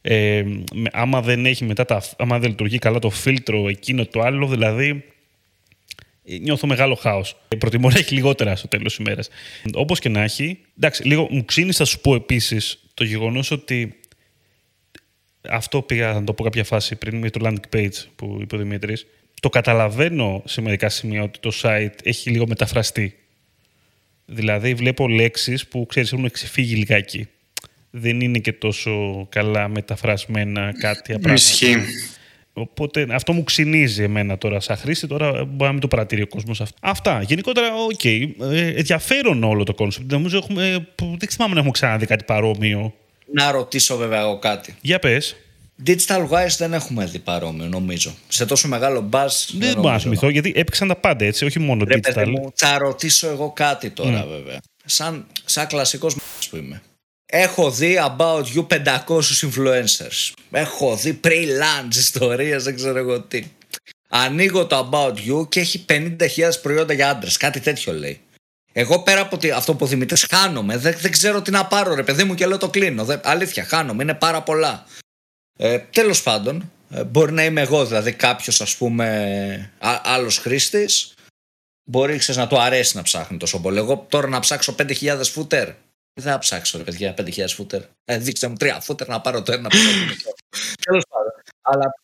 Ε, με- άμα δεν έχει μετά τα, άμα δεν λειτουργεί καλά το φίλτρο εκείνο το άλλο, δηλαδή ε, νιώθω μεγάλο χάος. Ε, Προτιμώ να έχει λιγότερα στο τέλος της ημέρας. Όπως και να έχει, εντάξει, λίγο μου ξύνεις θα σου πω επίσης το γεγονός ότι αυτό πήγα να το πω κάποια φάση πριν με το landing page που είπε ο Δημήτρης. Το καταλαβαίνω σε μερικά σημεία ότι το site έχει λίγο μεταφραστεί. Δηλαδή βλέπω λέξεις που ξέρεις έχουν ξεφύγει λιγάκι. Δεν είναι και τόσο καλά μεταφρασμένα κάτι πράγματα. Ισχύει. Οπότε αυτό μου ξυνίζει εμένα τώρα σαν χρήστη. Τώρα μπορεί να μην το παρατηρεί ο κόσμος αυτό. Αυτά. Γενικότερα, οκ. Ε, ενδιαφέρον όλο το concept. Νομίζω έχουμε. που Δεν θυμάμαι να έχουμε ξαναδεί κάτι παρόμοιο. Να ρωτήσω βέβαια εγώ κάτι. Για πες. Digital wise δεν έχουμε δει παρόμοιο, νομίζω. Σε τόσο μεγάλο buzz. Δεν μπορώ να νομίζω. θυμηθώ γιατί έπαιξαν τα πάντα έτσι, όχι μόνο Ρε παιδί digital. μου, θα ρωτήσω εγώ κάτι τώρα βέβαια. Σαν, σαν κλασικός μ***ς που είμαι. Έχω δει About You 500 influencers. Έχω δει pre-launch ιστορίες, δεν ξέρω εγώ τι. Ανοίγω το about you και έχει 50.000 προϊόντα για άντρες. Κάτι τέτοιο λέει. Εγώ πέρα από τη- αυτό που ο Δημήτρης χάνομαι. Δεν, δεν ξέρω τι να πάρω ρε παιδί μου και λέω το κλείνω. Δεν, αλήθεια χάνομαι, είναι πάρα πολλά. Ε, τέλος πάντων, ε, μπορεί να είμαι εγώ δηλαδή κάποιος ας πούμε α, άλλος χρήστης Μπορεί ξέρεις, να του αρέσει να ψάχνει τόσο πολύ. Εγώ τώρα να ψάξω 5.000 φούτερ. Δεν θα ψάξω, ρε παιδιά, 5.000 φούτερ; Ε, δείξτε μου τρία φούτερ να πάρω το ένα. [laughs] Τέλος πάντων. Αλλά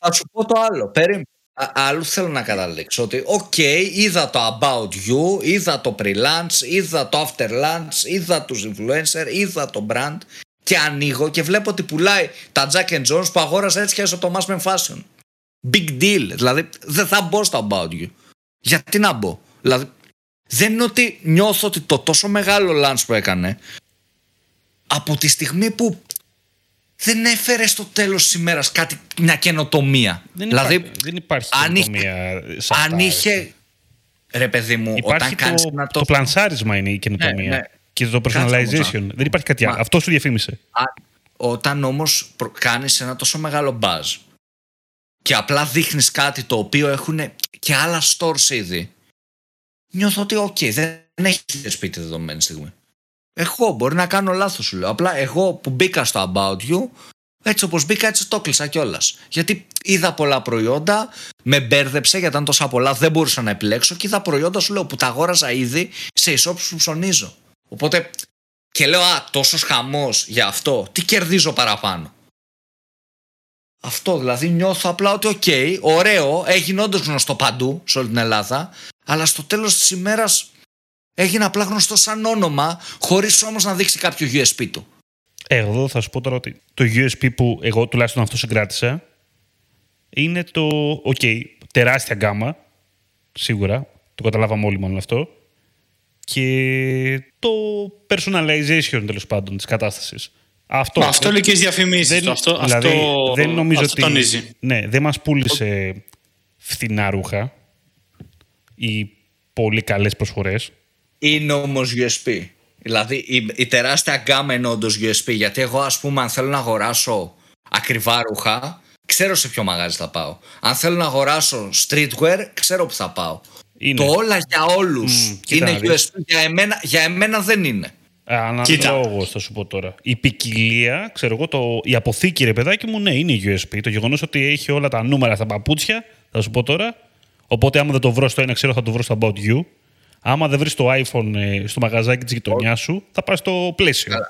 θα σου πω το άλλο. Περίμενε. Α- Αλλού θέλω να καταλήξω ότι, οκ, είδα το About You, είδα το Pre-Launch, είδα το After Launch, είδα τους influencer, είδα το brand και ανοίγω και βλέπω ότι πουλάει τα Jack and Jones που αγόρασα έτσι και έσω το Mass Men Fashion. Big deal. Δηλαδή, δεν θα μπω στο About You. Γιατί να μπω; Δηλαδή, δεν είναι ότι νιώθω ότι το τόσο μεγάλο launch που έκανε από τη στιγμή που δεν έφερε στο τέλος της ημέρας κάτι, μια καινοτομία. Δεν, δηλαδή, υπάρχει, δεν υπάρχει αν είχε- καινοτομία σε αυτά, αν έτσι. είχε... Ρε παιδί μου, Υπάρχει όταν κάνεις το, ένα το τόσο... πλανσάρισμα είναι η καινοτομία. Ναι, ναι. Και το Κάτσε όμως, personalization. α. Δεν υπάρχει κάτι άλλο. Μα- Αυτό σου διαφήμισε. Α, όταν όμως προ- κάνεις ένα τόσο μεγάλο buzz και απλά δείχνεις κάτι το οποίο έχουν και άλλα stores ήδη νιώθω ότι οκ, δεν έχει σπίτι δεδομένη στιγμή. Εγώ μπορεί να κάνω λάθος σου λέω. Απλά εγώ που μπήκα στο About You έτσι όπως μπήκα έτσι το κλείσα κιόλας. Γιατί είδα πολλά προϊόντα, με μπέρδεψε γιατί ήταν τόσα πολλά, δεν μπορούσα να επιλέξω και είδα προϊόντα σου λέω που τα αγόραζα ήδη σε e-shops που ψωνίζω. Οπότε και λέω, Α, τόσος χαμός για αυτό. Τι κερδίζω παραπάνω; Αυτό δηλαδή νιώθω απλά ότι, οκ, ωραίο, έγινε όντως γνωστό παντού σε όλη την Ελλάδα, αλλά στο τέλος της ημέρας έγινε απλά γνωστό σαν όνομα, χωρίς όμως να δείξει κάποιο USP του. Ε, Εδώ θα σου πω τώρα ότι το USP που εγώ τουλάχιστον αυτό συγκράτησα είναι το, οκ, τεράστια γκάμα, σίγουρα, το καταλάβαμε όλοι μόνο αυτό, και το personalization τέλος πάντων της κατάστασης. Αυτό, Μα αυτό λέει και στις διαφημίσεις δεν, του. Αυτό, δηλαδή, αυτό, δεν νομίζω αυτό ότι, τονίζει. Ναι, δεν μας πούλησε φθηνά ρούχα ή πολύ καλές προσφορές. Είναι όμως USP. Δηλαδή η, η τεράστια γκάμα είναι όντως USP. Γιατί εγώ, ας πούμε, αν θέλω να αγοράσω ακριβά ρούχα, ξέρω σε ποιο μαγάζι θα πάω. Αν θέλω να αγοράσω streetwear, ξέρω που θα πάω. Είναι. Το όλα για όλους Μμ, κοίτα είναι να δεις. USB. Για εμένα, για εμένα δεν είναι. Κοίτα. Αναλόγως, θα σου πω τώρα. Η ποικιλία, ξέρω εγώ, το, η αποθήκη, ρε παιδάκι μου, ναι, είναι USB. Το γεγονός ότι έχει όλα τα νούμερα στα παπούτσια, θα σου πω τώρα. Οπότε, άμα δεν το βρω στο ένα, ξέρω θα το βρω στο About You. Άμα δεν βρεις το iPhone ε, στο μαγαζάκι της γειτονιάς σου, θα πας στο πλαίσιο. [laughs]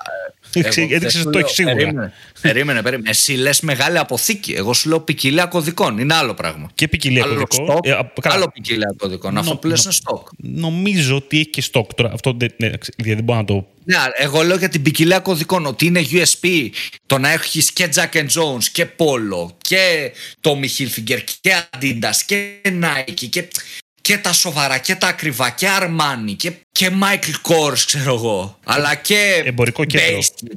Εγώ Έδειξε δεν ότι σου το λέω- έχεις σίγουρα. Περίμενε, περίμενε, περίμενε. Εσύ λες μεγάλη αποθήκη. Εγώ σου λέω ποικιλία κωδικών. Είναι άλλο πράγμα. Και ποικιλία άλλο κωδικό. stock, Ε, α, καλά. άλλο ποικιλία κωδικών. Αυτό Νο- που λες νο- είναι stock. Νομίζω ότι έχει και stock τώρα. Αυτό δεν, ναι, δηλαδή δεν μπορώ να το. Ναι, εγώ λέω για την ποικιλία κωδικών ότι είναι USB το να έχεις και Jack and Jones και Polo και Tommy Hilfiger και Adidas και Nike και, και τα σοβαρά και τα ακριβά και Armani και, και Michael Kors ξέρω εγώ αλλά και Εμπορικό κέντρο. Basic.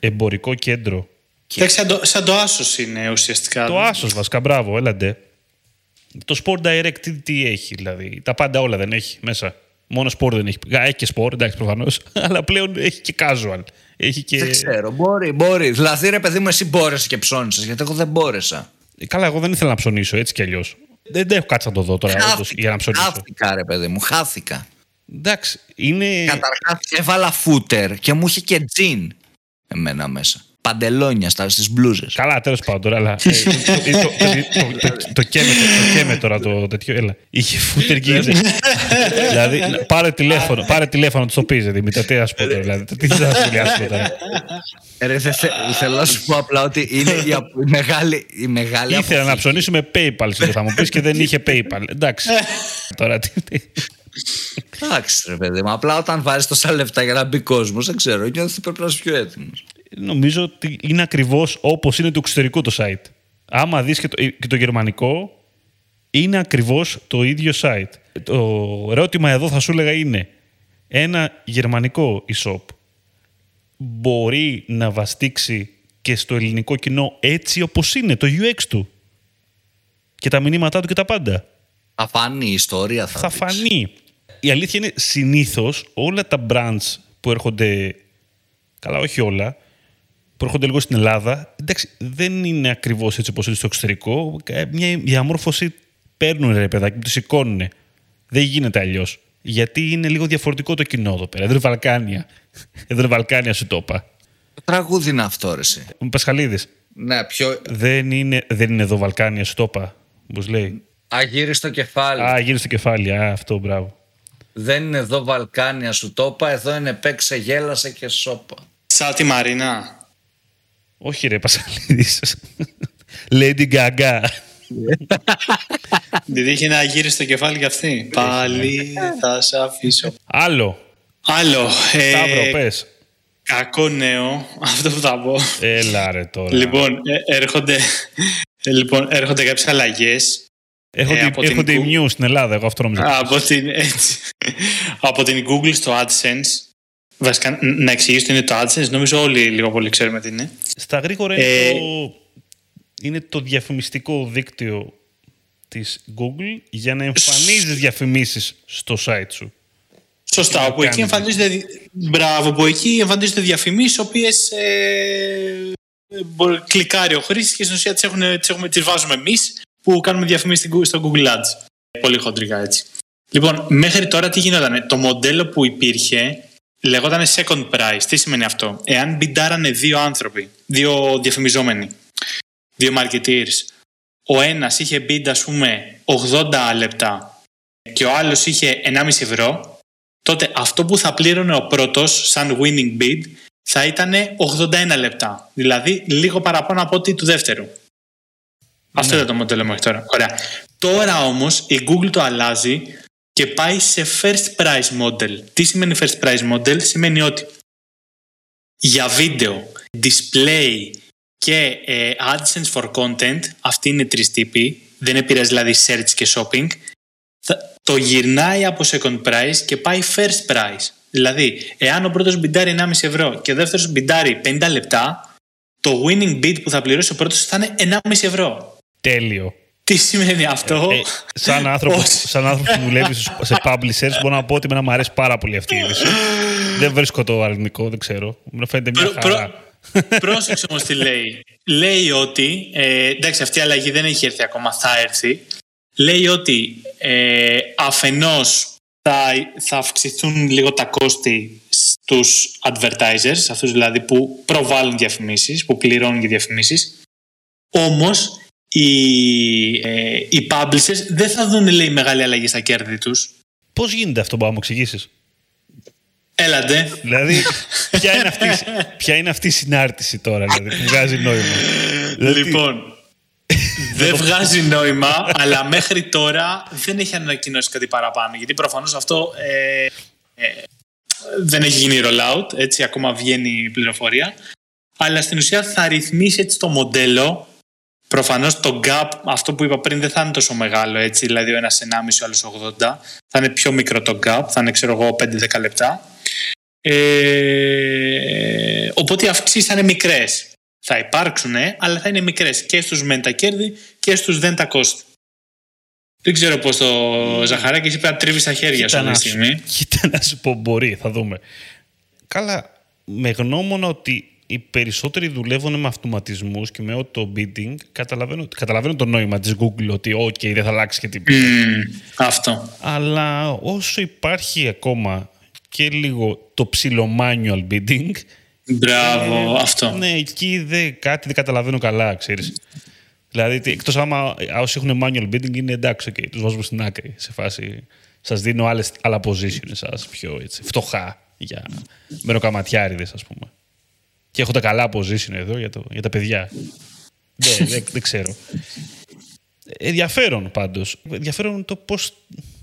Εμπορικό κέντρο. Εντάξει, σαν το, σαν το Asos είναι ουσιαστικά. Το Asos βασικά, μπράβο, έλαντε. Το Sport Direct τι, τι έχει, δηλαδή. Τα πάντα όλα δεν έχει μέσα. Μόνο Sport δεν έχει. Α, Έχει και Sport, εντάξει προφανώς. [laughs] Αλλά πλέον έχει και casual. Έχει και... Δεν ξέρω, μπορεί, μπορεί. Δηλαδή, ρε παιδί μου, εσύ μπόρεσε και ψώνισες, γιατί εγώ δεν μπόρεσα. Ε, Καλά, εγώ δεν ήθελα να ψωνίσω έτσι κι αλλιώς. Δεν, δεν έχω κάτσει να το δω τώρα όντως, για να ψωνίσω. χάθηκα, ρε παιδί μου, χάθηκα. Εντάξει, είναι. Καταρχάς έβαλα φούτερ και μου είχε και τζιν εμένα μέσα. Παντελόνια στα, στις μπλούζες. Καλά, τέλος πάντων τώρα. Αλλά, ε, το, το, το, το, το, το, καίμε, το, το καίμε τώρα το τέτοιο. Έλα. Είχε φούτερ και είδε. δηλαδή, να- πάρε τηλέφωνο, πάρε τηλέφωνο, του το πεις, Δημήτρη. Τι να σου πω τώρα. Δηλαδή, τι θα σχολιάσουμε τώρα. Ρε, θε, θε, θέλω να σου πω απλά ότι είναι η, απ- η μεγάλη, η μεγάλη Ήθελα να αποθήκη. ψωνίσω με PayPal, σήμερα θα μου πεις και δεν είχε PayPal. Εντάξει. τώρα τι. Εντάξει, ρε παιδί μου. Απλά όταν βάζεις τόσα λεφτά για να μπει κόσμος, δεν ξέρω, νιώθω ότι πρέπει να είσαι πιο έτοιμος. Νομίζω ότι είναι ακριβώς όπως είναι το εξωτερικό το site. Άμα δεις και, το- και το γερμανικό, είναι ακριβώς το ίδιο site. Το ερώτημα εδώ θα σου έλεγα είναι ένα γερμανικό e-shop μπορεί να βαστίξει και στο ελληνικό κοινό έτσι όπως είναι το UX του; Και τα μηνύματά του και τα πάντα; Θα φανεί η ιστορία, θα, θα δεις. φανεί. Η αλήθεια είναι συνήθως όλα τα brands που έρχονται, καλά όχι όλα, που έρχονται λίγο στην Ελλάδα, εντάξει, δεν είναι ακριβώς έτσι όπως είναι στο εξωτερικό. Ε, Μια διαμόρφωση παίρνουν ρε παιδάκι, του σηκώνουν. Δεν γίνεται αλλιώς. Γιατί είναι λίγο διαφορετικό το κοινό εδώ πέρα. Εδώ είναι Βαλκάνια. Εδώ είναι Βαλκάνια σου το είπα. Το τραγούδι είναι αυτό, ρε, εσύ. Μου Πασχαλίδης. Ναι, πιο Δεν είναι, δεν είναι εδώ Βαλκάνια σου το είπα. Πώς λέει; αγύριστο κεφάλι. Α, γύρω στο κεφάλι. Α, αυτό, μπράβο. Δεν είναι εδώ Βαλκάνια σου το είπα, εδώ είναι παίξε, γέλασε και σώπα. Σαν τη Μαρίνα. Όχι ρε Πασχαλίδης. Lady Gaga. Δηλαδή είχε ένα γύρι στο κεφάλι κι αυτή. Πάλι θα σε αφήσω. Άλλο. Άλλο. ε, Σταύρο, πες. κακό νέο. Αυτό που θα πω. Έλα ρε τώρα. Λοιπόν, ε, έρχονται, ε, λοιπόν, έρχονται κάποιες αλλαγές Έρχονται, ε, από την έρχονται οι Google. Mew στην Ελλάδα, εγώ αυτό νομίζω. από την, έτσι, από την Google στο AdSense. Βασικά, ν- να εξηγήσω τι είναι το AdSense. Νομίζω όλοι λίγο πολύ ξέρουμε τι είναι. Στα γρήγορα είναι, Ε, το, είναι το διαφημιστικό δίκτυο της Google για να εμφανίζεις διαφημίσεις στο site σου. Σωστά, όπου εκεί κάνεις. εμφανίζονται, δι- μπράβο, όπου εκεί εμφανίζονται διαφημίσεις, οποίες ε, μπορεί, κλικάρει ο χρήστης και στην ουσία τις, έχουν, τις, έχουμε, τις βάζουμε εμείς που κάνουμε διαφημίσεις στην Goo- στο Google Ads. Πολύ χοντρικά έτσι. Λοιπόν, μέχρι τώρα τι γινόταν. Το μοντέλο που υπήρχε λεγόταν second price. Τι σημαίνει αυτό; Εάν μπιντάρανε δύο άνθρωποι, δύο διαφημιζόμενοι, δύο marketeers, ο ένας είχε bid ας πούμε 80 λεπτά και ο άλλος είχε 1,5 ευρώ, τότε αυτό που θα πλήρωνε ο πρώτος σαν winning bid θα ήταν 81 λεπτά. Δηλαδή λίγο παραπάνω από ό,τι του δεύτερου. Αυτό ήταν το μοντέλο μέχρι τώρα. Ωραία. Τώρα όμως η Google το αλλάζει και πάει σε first price model. Τι σημαίνει first price model? Σημαίνει ότι για βίντεο, display και ε, AdSense for content, αυτή είναι τρεις τύποι, δεν επηρεάζει δηλαδή search και shopping, θα- το γυρνάει από second price και πάει first price. Δηλαδή, εάν ο πρώτος μπιντάρει 1,5 ευρώ και ο δεύτερος μπιντάρει 50 λεπτά, το winning bid που θα πληρώσει ο πρώτος θα είναι 1,5 ευρώ. Τέλειο. Τι σημαίνει αυτό; Ε, σαν, άνθρωπος, Πώς; σαν άνθρωπος που δουλεύει στους- σε publishers, μπορώ να πω ότι εμένα μου αρέσει πάρα πολύ αυτή η είδηση. δεν βρίσκω το αριθμικό, δεν ξέρω. Μου φαίνεται μια Πρω- χαρά. Πρόσεξε όμως τι λέει. Λέει ότι. Ε, εντάξει, αυτή η αλλαγή δεν έχει έρθει ακόμα, θα έρθει. Λέει ότι ε, αφενός θα, θα αυξηθούν λίγο τα κόστη στους advertisers, αυτούς δηλαδή που προβάλλουν διαφημίσεις, που πληρώνουν για διαφημίσεις. Όμως οι, ε, οι publishers δεν θα δουν λέει μεγάλη αλλαγή στα κέρδη τους. Πώς γίνεται αυτό, μπορώ να μου εξηγήσεις; Έλατε. Δηλαδή, [laughs] ποια είναι, αυτή, ποια είναι αυτή η συνάρτηση τώρα, δηλαδή, που βγάζει νόημα; Δηλαδή, Λοιπόν, [laughs] δεν βγάζει νόημα, αλλά μέχρι τώρα δεν έχει ανακοινώσει κάτι παραπάνω. Γιατί προφανώς αυτό ε, ε, δεν έχει γίνει rollout, έτσι ακόμα βγαίνει η πληροφορία. Αλλά στην ουσία θα ρυθμίσει έτσι το μοντέλο. Προφανώς το gap, αυτό που είπα πριν, δεν θα είναι τόσο μεγάλο, έτσι, δηλαδή ο ένας 1,5 ο άλλος 80. Θα είναι πιο μικρό το gap, θα είναι ξέρω εγώ 5-10 λεπτά. Ε, οπότε οι αυξήσεις θα είναι μικρές. Θα υπάρξουν, αλλά θα είναι μικρές και στους μεν τα κέρδη και στους δεν τα κόστη. Δεν ξέρω πώς το Ζαχαράκη είπε να τρίβεις στα χέρια σου Κοίτα αυτή τη να, στιγμή. σου, κοίτα να σου πω, μπορεί, θα δούμε. Καλά, με γνώμονα ότι οι περισσότεροι δουλεύουν με αυτοματισμούς και με auto bidding, καταλαβαίνω, καταλαβαίνω το νόημα της Google ότι ok, δεν θα αλλάξει και τίποτα. Μμμ, αυτό. Αλλά όσο υπάρχει ακόμα και λίγο το ψηλό manual bidding, Μπράβο, αυτό. ναι, εκεί δεν, κάτι δεν καταλαβαίνω καλά, ξέρεις. Δηλαδή, τι- εκτός άμα όσοι έχουν manual bidding είναι εντάξει, okay, τους βάζουμε στην άκρη, σε φάση σας δίνω άλλες, άλλα position σας πιο έτσι, φτωχά για μεροκαματιάριδες, ας πούμε. Και έχω τα καλά position εδώ για, το, για τα παιδιά. [laughs] δεν, δεν, δεν ξέρω. Ενδιαφέρον πάντως. Ενδιαφέρον το πώς,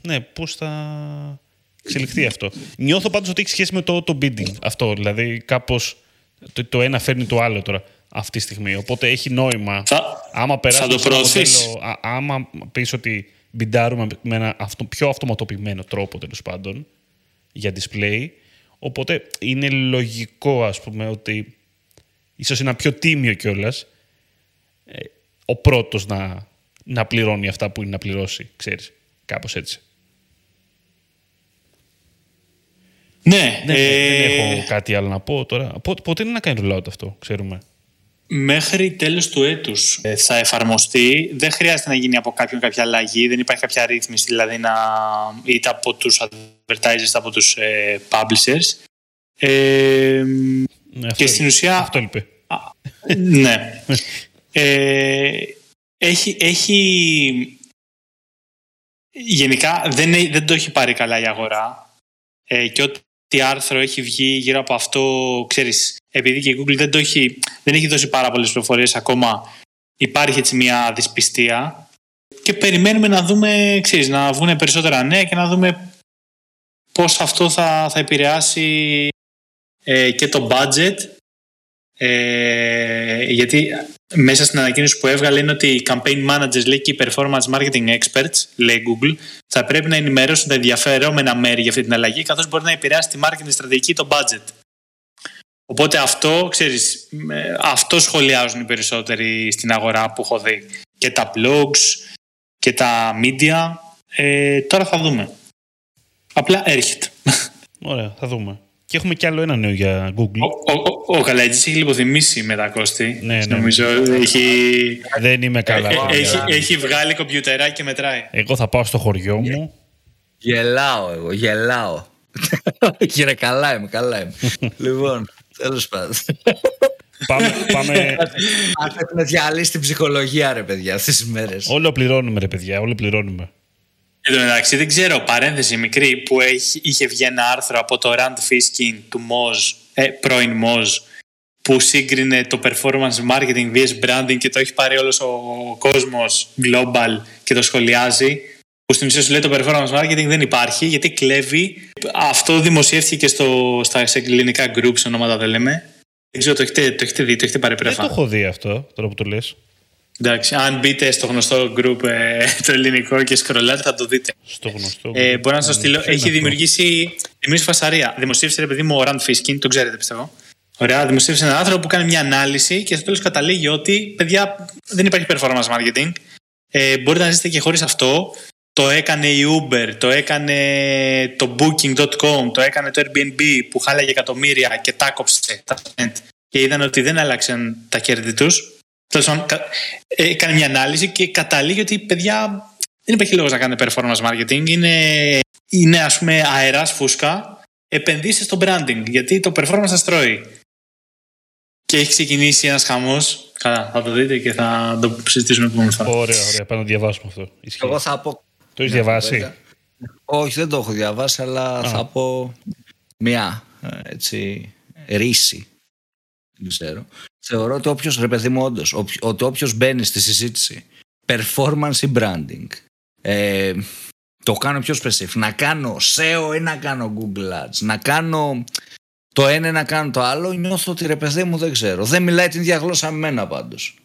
ναι, πώς θα εξελιχθεί αυτό. Νιώθω πάντως ότι έχει σχέση με το, το bidding αυτό. Δηλαδή κάπως το, το ένα φέρνει το άλλο τώρα αυτή τη στιγμή. Οπότε έχει νόημα. Θα, Άμα περάσει θα το προωθήσεις. άμα πεις ότι μπιντάρουμε με ένα αυτο, πιο αυτοματοποιημένο τρόπο τέλος πάντων για display, οπότε είναι λογικό ας πούμε ότι ίσως είναι ένα πιο τίμιο κιόλας ο πρώτος να, να πληρώνει αυτά που είναι να πληρώσει, ξέρεις, κάπως έτσι. Ναι, Δεν, ε, δεν έχω κάτι άλλο να πω τώρα. Πότε, πότε είναι να κάνει rollout αυτό, ξέρουμε. Μέχρι τέλος του έτους ε, θα εφαρμοστεί. Δεν χρειάζεται να γίνει από κάποιον κάποια αλλαγή. Δεν υπάρχει κάποια ρύθμιση, δηλαδή να είτε από τους advertisers είτε από τους ε, publishers. Ε, Ναι, αυτό και στην ουσία... Αυτό έλειπε. ναι. Ε, έχει, έχει... Γενικά δεν, έ- δεν το έχει πάρει καλά η αγορά ε, και ό,τι άρθρο έχει βγει γύρω από αυτό, ξέρεις, επειδή και η Google δεν, το έχει, δεν έχει δώσει πάρα πολλές πληροφορίες ακόμα, υπάρχει έτσι μια δυσπιστία και περιμένουμε να δούμε, ξέρεις, να βγουν περισσότερα νέα και να δούμε πώς αυτό θα, θα επηρεάσει ε, και το budget ε, γιατί μέσα στην ανακοίνωση που έβγαλε είναι ότι οι campaign managers λέει και οι performance marketing experts, λέει Google, θα πρέπει να ενημερώσουν τα ενδιαφερόμενα μέρη για αυτή την αλλαγή, καθώς μπορεί να επηρεάσει τη marketing στρατηγική ή το budget. Οπότε αυτό, ξέρεις, ε, αυτό σχολιάζουν οι περισσότεροι στην αγορά που έχω δει. Και τα blogs και τα media. Ε, τώρα θα δούμε. Απλά έρχεται. Ωραία, θα δούμε. Και έχουμε κι άλλο ένα νέο για Google. Ο, ο, ο, ο Καλαϊτζής έχει λιποθυμήσει με τα κόστη. Ναι, ναι, ναι. Νομίζω έχει, Δεν είμαι καλά. Ε, παιδιά. έχει, έχει βγάλει κομπιουτεράκι και μετράει. Εγώ θα πάω στο χωριό μου. Γελάω εγώ, γελάω. [laughs] Κύριε, καλά είμαι, καλά είμαι. [laughs] λοιπόν, τέλος πάντων. πάμε, πάμε... Αν έχουν διαλύσει την ψυχολογία, ρε παιδιά, αυτές τις μέρες. όλο πληρώνουμε, ρε παιδιά, όλο πληρώνουμε. Εν τω μεταξύ, δεν ξέρω, παρένθεση μικρή που έχει, είχε βγει ένα άρθρο από το Rand Fiskin του Moz, ε, πρώην Moz, που σύγκρινε το performance marketing vs branding και το έχει πάρει όλος ο κόσμος global και το σχολιάζει. Που στην ουσία σου λέει το performance marketing δεν υπάρχει γιατί κλέβει. Αυτό δημοσιεύτηκε και στο, στα σε ελληνικά groups, ονόματα δεν λέμε. Δεν ξέρω, το έχετε, το έχετε δει, το έχετε πάρει Δεν πρέφα. το έχω δει αυτό, τώρα που το λες. Εντάξει, αν μπείτε στο γνωστό group ε, [laughs] το ελληνικό και σκρολάτε θα το δείτε. Στο γνωστό. Ε, μπορώ να σας Mm, στείλω. ποιο είναι Έχει αυτό; δημιουργήσει, δημιουργήσει φασαρία. Δημοσίευσε, ρε παιδί μου, ο Ραντ Φίσκιν, τον ξέρετε πιστεύω. Ωραία, δημοσίευσε έναν άνθρωπο που κάνει μια ανάλυση και στο τέλος καταλήγει ότι, παιδιά, δεν υπάρχει performance marketing. Ε, μπορείτε να ζήσετε και χωρίς αυτό. Το έκανε η Uber, το έκανε το Booking.com, το έκανε το Airbnb που χάλαγε εκατομμύρια και τα κόψε τα spend και είδαν ότι δεν άλλαξαν τα κέρδη τους. Ε, έκανε μια ανάλυση και καταλήγει ότι παιδιά δεν υπάρχει λόγος να κάνετε performance marketing. Είναι, είναι ας πούμε αεράς φούσκα. Επενδύστε στο branding γιατί το performance σας τρώει. Και έχει ξεκινήσει ένας χαμός. Καλά, θα το δείτε και θα το συζητήσουμε επόμενη φορά. Ωραία, ωραία. Πάμε να διαβάσουμε αυτό. Εγώ θα πω... Το έχεις διαβάσει; Όχι, δεν το έχω διαβάσει, αλλά θα πω μια έτσι, ρίση. Δεν ξέρω. Θεωρώ ότι όποιος, ρε παιδί μου, όντως, ότι όποιος μπαίνει στη συζήτηση performance ή branding, ε, το κάνω πιο specific, να κάνω SEO ή να κάνω Google Ads, να κάνω το ένα ή να κάνω το άλλο, νιώθω ότι ρε παιδί μου δεν ξέρω. Δεν μιλάει την διαγλώσσα με μένα πάντως.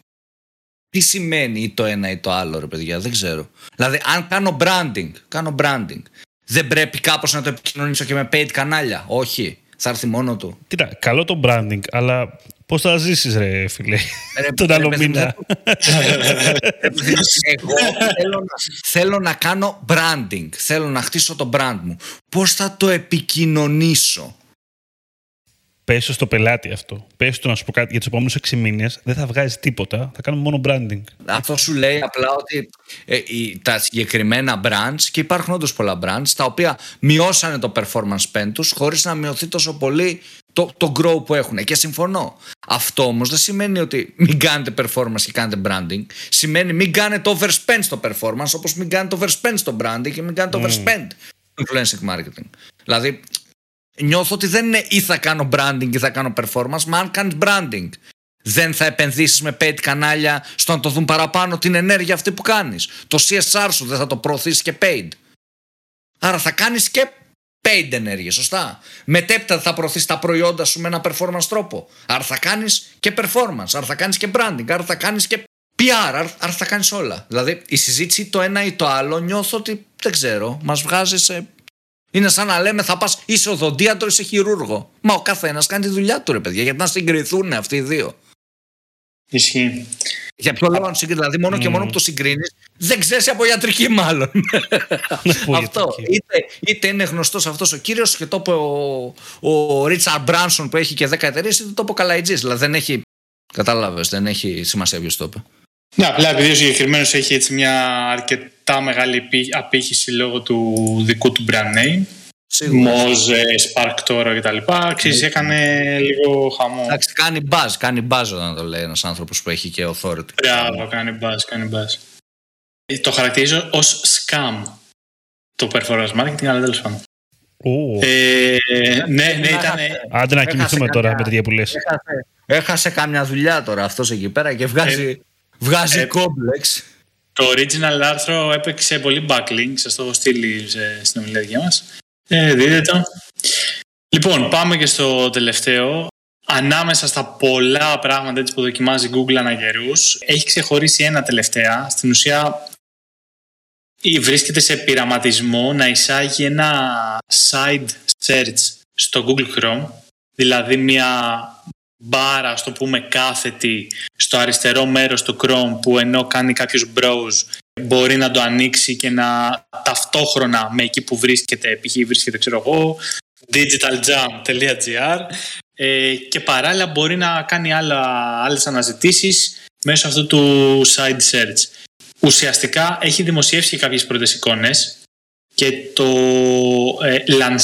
Τι σημαίνει το ένα ή το άλλο, ρε παιδιά, δεν ξέρω. Δηλαδή, αν κάνω branding, κάνω branding, δεν πρέπει κάπως να το επικοινωνήσω και με paid κανάλια. Όχι. Θα έρθει μόνο του. Κοίτα, καλό το branding, αλλά πώς θα ζήσεις, ρε φίλε, ρε, τον άλλο μήνα; Εγώ θέλω να, θέλω να κάνω branding. Θέλω να χτίσω το brand μου. Πώς θα το επικοινωνήσω; Πέσω στο πελάτη αυτό. Πέσω το να σου πω κάτι για τους επόμενους 6 μήνες. Δεν θα βγάζει τίποτα. Θα κάνουμε μόνο branding. Αυτό σου λέει απλά ότι ε, τα συγκεκριμένα brands και υπάρχουν όντως πολλά brands τα οποία μειώσανε το performance spend τους χωρίς να μειωθεί τόσο πολύ το, το grow που έχουν. Και συμφωνώ. Αυτό όμως δεν σημαίνει ότι μην κάνετε performance και κάνετε branding. Σημαίνει μην κάνετε overspend στο performance όπως μην κάνετε overspend στο branding και μην κάνετε mm. overspend στο influencing marketing. Δηλαδή νιώθω ότι δεν είναι ή θα κάνω branding ή θα κάνω performance, μα αν κάνεις branding δεν θα επενδύσεις με paid κανάλια στο να το δουν παραπάνω την ενέργεια αυτή που κάνεις. Το CSR σου δεν θα το προωθήσεις και paid. Άρα θα κάνεις και paid ενέργεια, σωστά; Μετέπειτα θα προωθήσει τα προϊόντα σου με ένα performance τρόπο. Άρα θα κάνεις και performance, άρα θα κάνεις και branding, άρα θα κάνεις και PR, άρα θα κάνεις όλα. Δηλαδή η συζήτηση το ένα ή το άλλο νιώθω ότι δεν ξέρω, μας βγάζει σε είναι σαν να λέμε θα πας είσαι οδοντίατρος, είσαι χειρούργο. Μα ο καθένας κάνει τη δουλειά του, ρε παιδιά, γιατί να συγκριθούν αυτοί οι δύο. Ισχύει. Για ποιο λόγο να συγκρίνεις, δηλαδή μόνο και μόνο που το συγκρίνεις, δεν ξέρεις από ιατρική μάλλον. αυτό. Είτε, είτε είναι γνωστός αυτός ο κύριος και το είπε ο, ο Ρίτσαρντ Μπράνσον που έχει και 10 εταιρείες, είτε το είπε ο Καλαϊτζής. Δηλαδή δεν έχει. Κατάλαβες, δεν έχει σημασία ποιος το είπε. Ναι, απλά επειδή ο συγκεκριμένος έχει έτσι μια αρκετά μεγάλη απήχηση λόγω του δικού του brand name. Μοζ, Spark τώρα κτλ. Ξέρεις, ναι. έκανε λίγο χαμό. Εντάξει, κάνει buzz, κάνει buzz όταν το λέει ένας άνθρωπος που έχει και authority. Μπράβο, κάνει buzz, κάνει buzz. Ε, το χαρακτηρίζω ως scam το performance marketing, αλλά τέλος πάντων. Ε, ναι, ναι, ήταν. Άντε να κοιμηθούμε τώρα με τέτοια που λες. Έχασε, έχασε κάμια δουλειά τώρα αυτός εκεί πέρα και βγάζει. Ε, Βγάζει ε, κόμπλεξ. Το original άρθρο έπαιξε πολύ backlink. Σα το έχω στείλει στην ομιλία μας. Ε, δείτε το. Λοιπόν, πάμε και στο τελευταίο. Ανάμεσα στα πολλά πράγματα έτσι που δοκιμάζει Google αναγερού, έχει ξεχωρίσει ένα τελευταία. Στην ουσία, βρίσκεται σε πειραματισμό να εισάγει ένα side search στο Google Chrome, δηλαδή μια μπάρα, στο πούμε κάθετη, στο αριστερό μέρος του Chrome που ενώ κάνει κάποιος browse μπορεί να το ανοίξει και να ταυτόχρονα με εκεί που βρίσκεται, π.χ. βρίσκεται ξέρω εγώ, digitaljam.gr ε, και παράλληλα μπορεί να κάνει άλλα, άλλες αναζητήσεις μέσω αυτού του side search. Ουσιαστικά έχει δημοσιεύσει και κάποιες πρώτες εικόνες και το ε,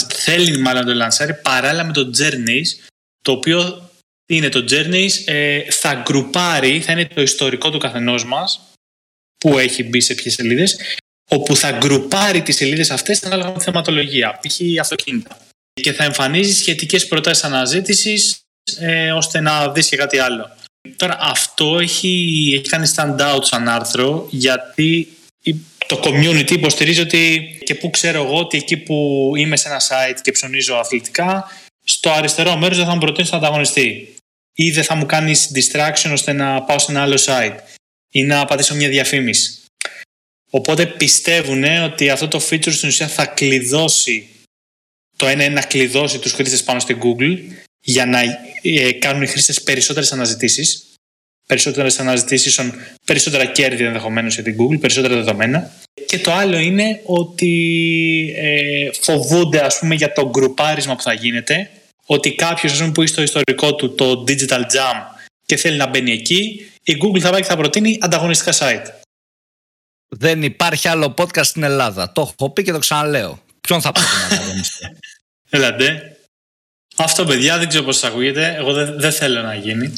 θέλει μάλλον το λανσάρει παράλληλα με το Journeys το οποίο είναι το Journeys, ε, θα γκρουπάρει, θα είναι το ιστορικό του καθενός μας, που έχει μπει σε ποιες σελίδες, όπου θα γκρουπάρει τις σελίδες αυτές ανάλογα με τη θεματολογία, π.χ. αυτοκίνητα. Και θα εμφανίζει σχετικές προτάσεις αναζήτησης, ε, ώστε να δεις και κάτι άλλο. Τώρα αυτό έχει, έχει κάνει stand out σαν άρθρο, γιατί το community υποστηρίζει ότι και που ξέρω εγώ ότι εκεί που είμαι σε ένα site και ψωνίζω αθλητικά, στο αριστερό μέρος δεν θα μου προτείνει να ανταγωνιστεί ή δεν θα μου κάνεις distraction ώστε να πάω σε ένα άλλο site ή να πατήσω μια διαφήμιση. Οπότε πιστεύουν ότι αυτό το feature στην ουσία θα κλειδώσει το ένα είναι να κλειδώσει τους χρήστες πάνω στην Google για να ε, κάνουν οι χρήστες περισσότερες αναζητήσεις περισσότερες αναζητήσεις, περισσότερα κέρδη ενδεχομένως για την Google, περισσότερα δεδομένα. Και το άλλο είναι ότι ε, φοβούνται ας πούμε για το γκρουπάρισμα που θα γίνεται ότι κάποιος που έχει στο ιστορικό του το Digital Jam και θέλει να μπαίνει εκεί, η Google θα πάει και θα προτείνει ανταγωνιστικά site. Δεν υπάρχει άλλο podcast στην Ελλάδα. Το έχω πει και το ξαναλέω. Ποιον θα προτείνει [laughs] ανταγωνιστικά. Έλατε. Αυτό παιδιά δεν ξέρω πώς ακούγεται. Εγώ δεν, δεν θέλω να γίνει.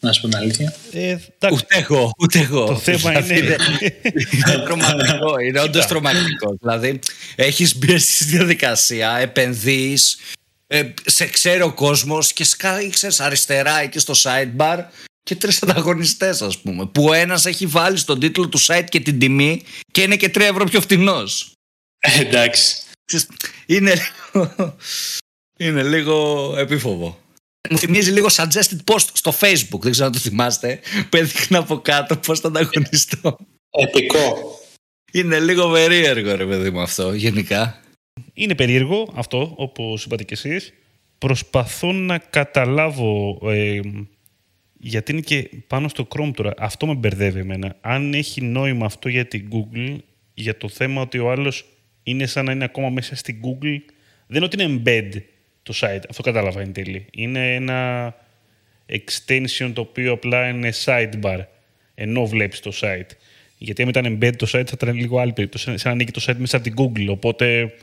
Να σου πω την αλήθεια. Ε, ούτε εγώ, ούτε εγώ. Το θέμα είναι. είναι τρομακτικό. Είναι όντως τρομακτικό. Δηλαδή, έχεις μπει στη διαδικασία, επενδύεις, ε, σε ξέρει ο κόσμος και σκάει, ξέρεις, αριστερά εκεί στο sidebar και τρεις ανταγωνιστές, ας πούμε. Που ο ένας έχει βάλει στον τίτλο του site και την τιμή και είναι και 3 ευρώ πιο φθηνός. Ε, εντάξει. Είναι λίγο, είναι λίγο επίφοβο. Μου θυμίζει λίγο suggested post στο facebook, δεν ξέρω αν το θυμάστε, που έδειχνα από κάτω πώς θα ανταγωνιστώ. Επικό. Είναι λίγο περίεργο ρε παιδί μου αυτό, γενικά. Είναι περίεργο αυτό, όπως είπατε κι εσείς. Προσπαθώ να καταλάβω, ε, γιατί είναι και πάνω στο Chrome τώρα. Αυτό με μπερδεύει εμένα. Αν έχει νόημα αυτό για την Google, για το θέμα ότι ο άλλος είναι σαν να είναι ακόμα μέσα στην Google, δεν είναι ότι είναι embed το site. Αυτό κατάλαβα εν τέλει. Είναι ένα extension το οποίο απλά είναι sidebar, ενώ βλέπεις το site. Γιατί αν ήταν embed το site θα ήταν λίγο άλλη περίπτωση, σαν να ανήκει το site μέσα από την Google. Οπότε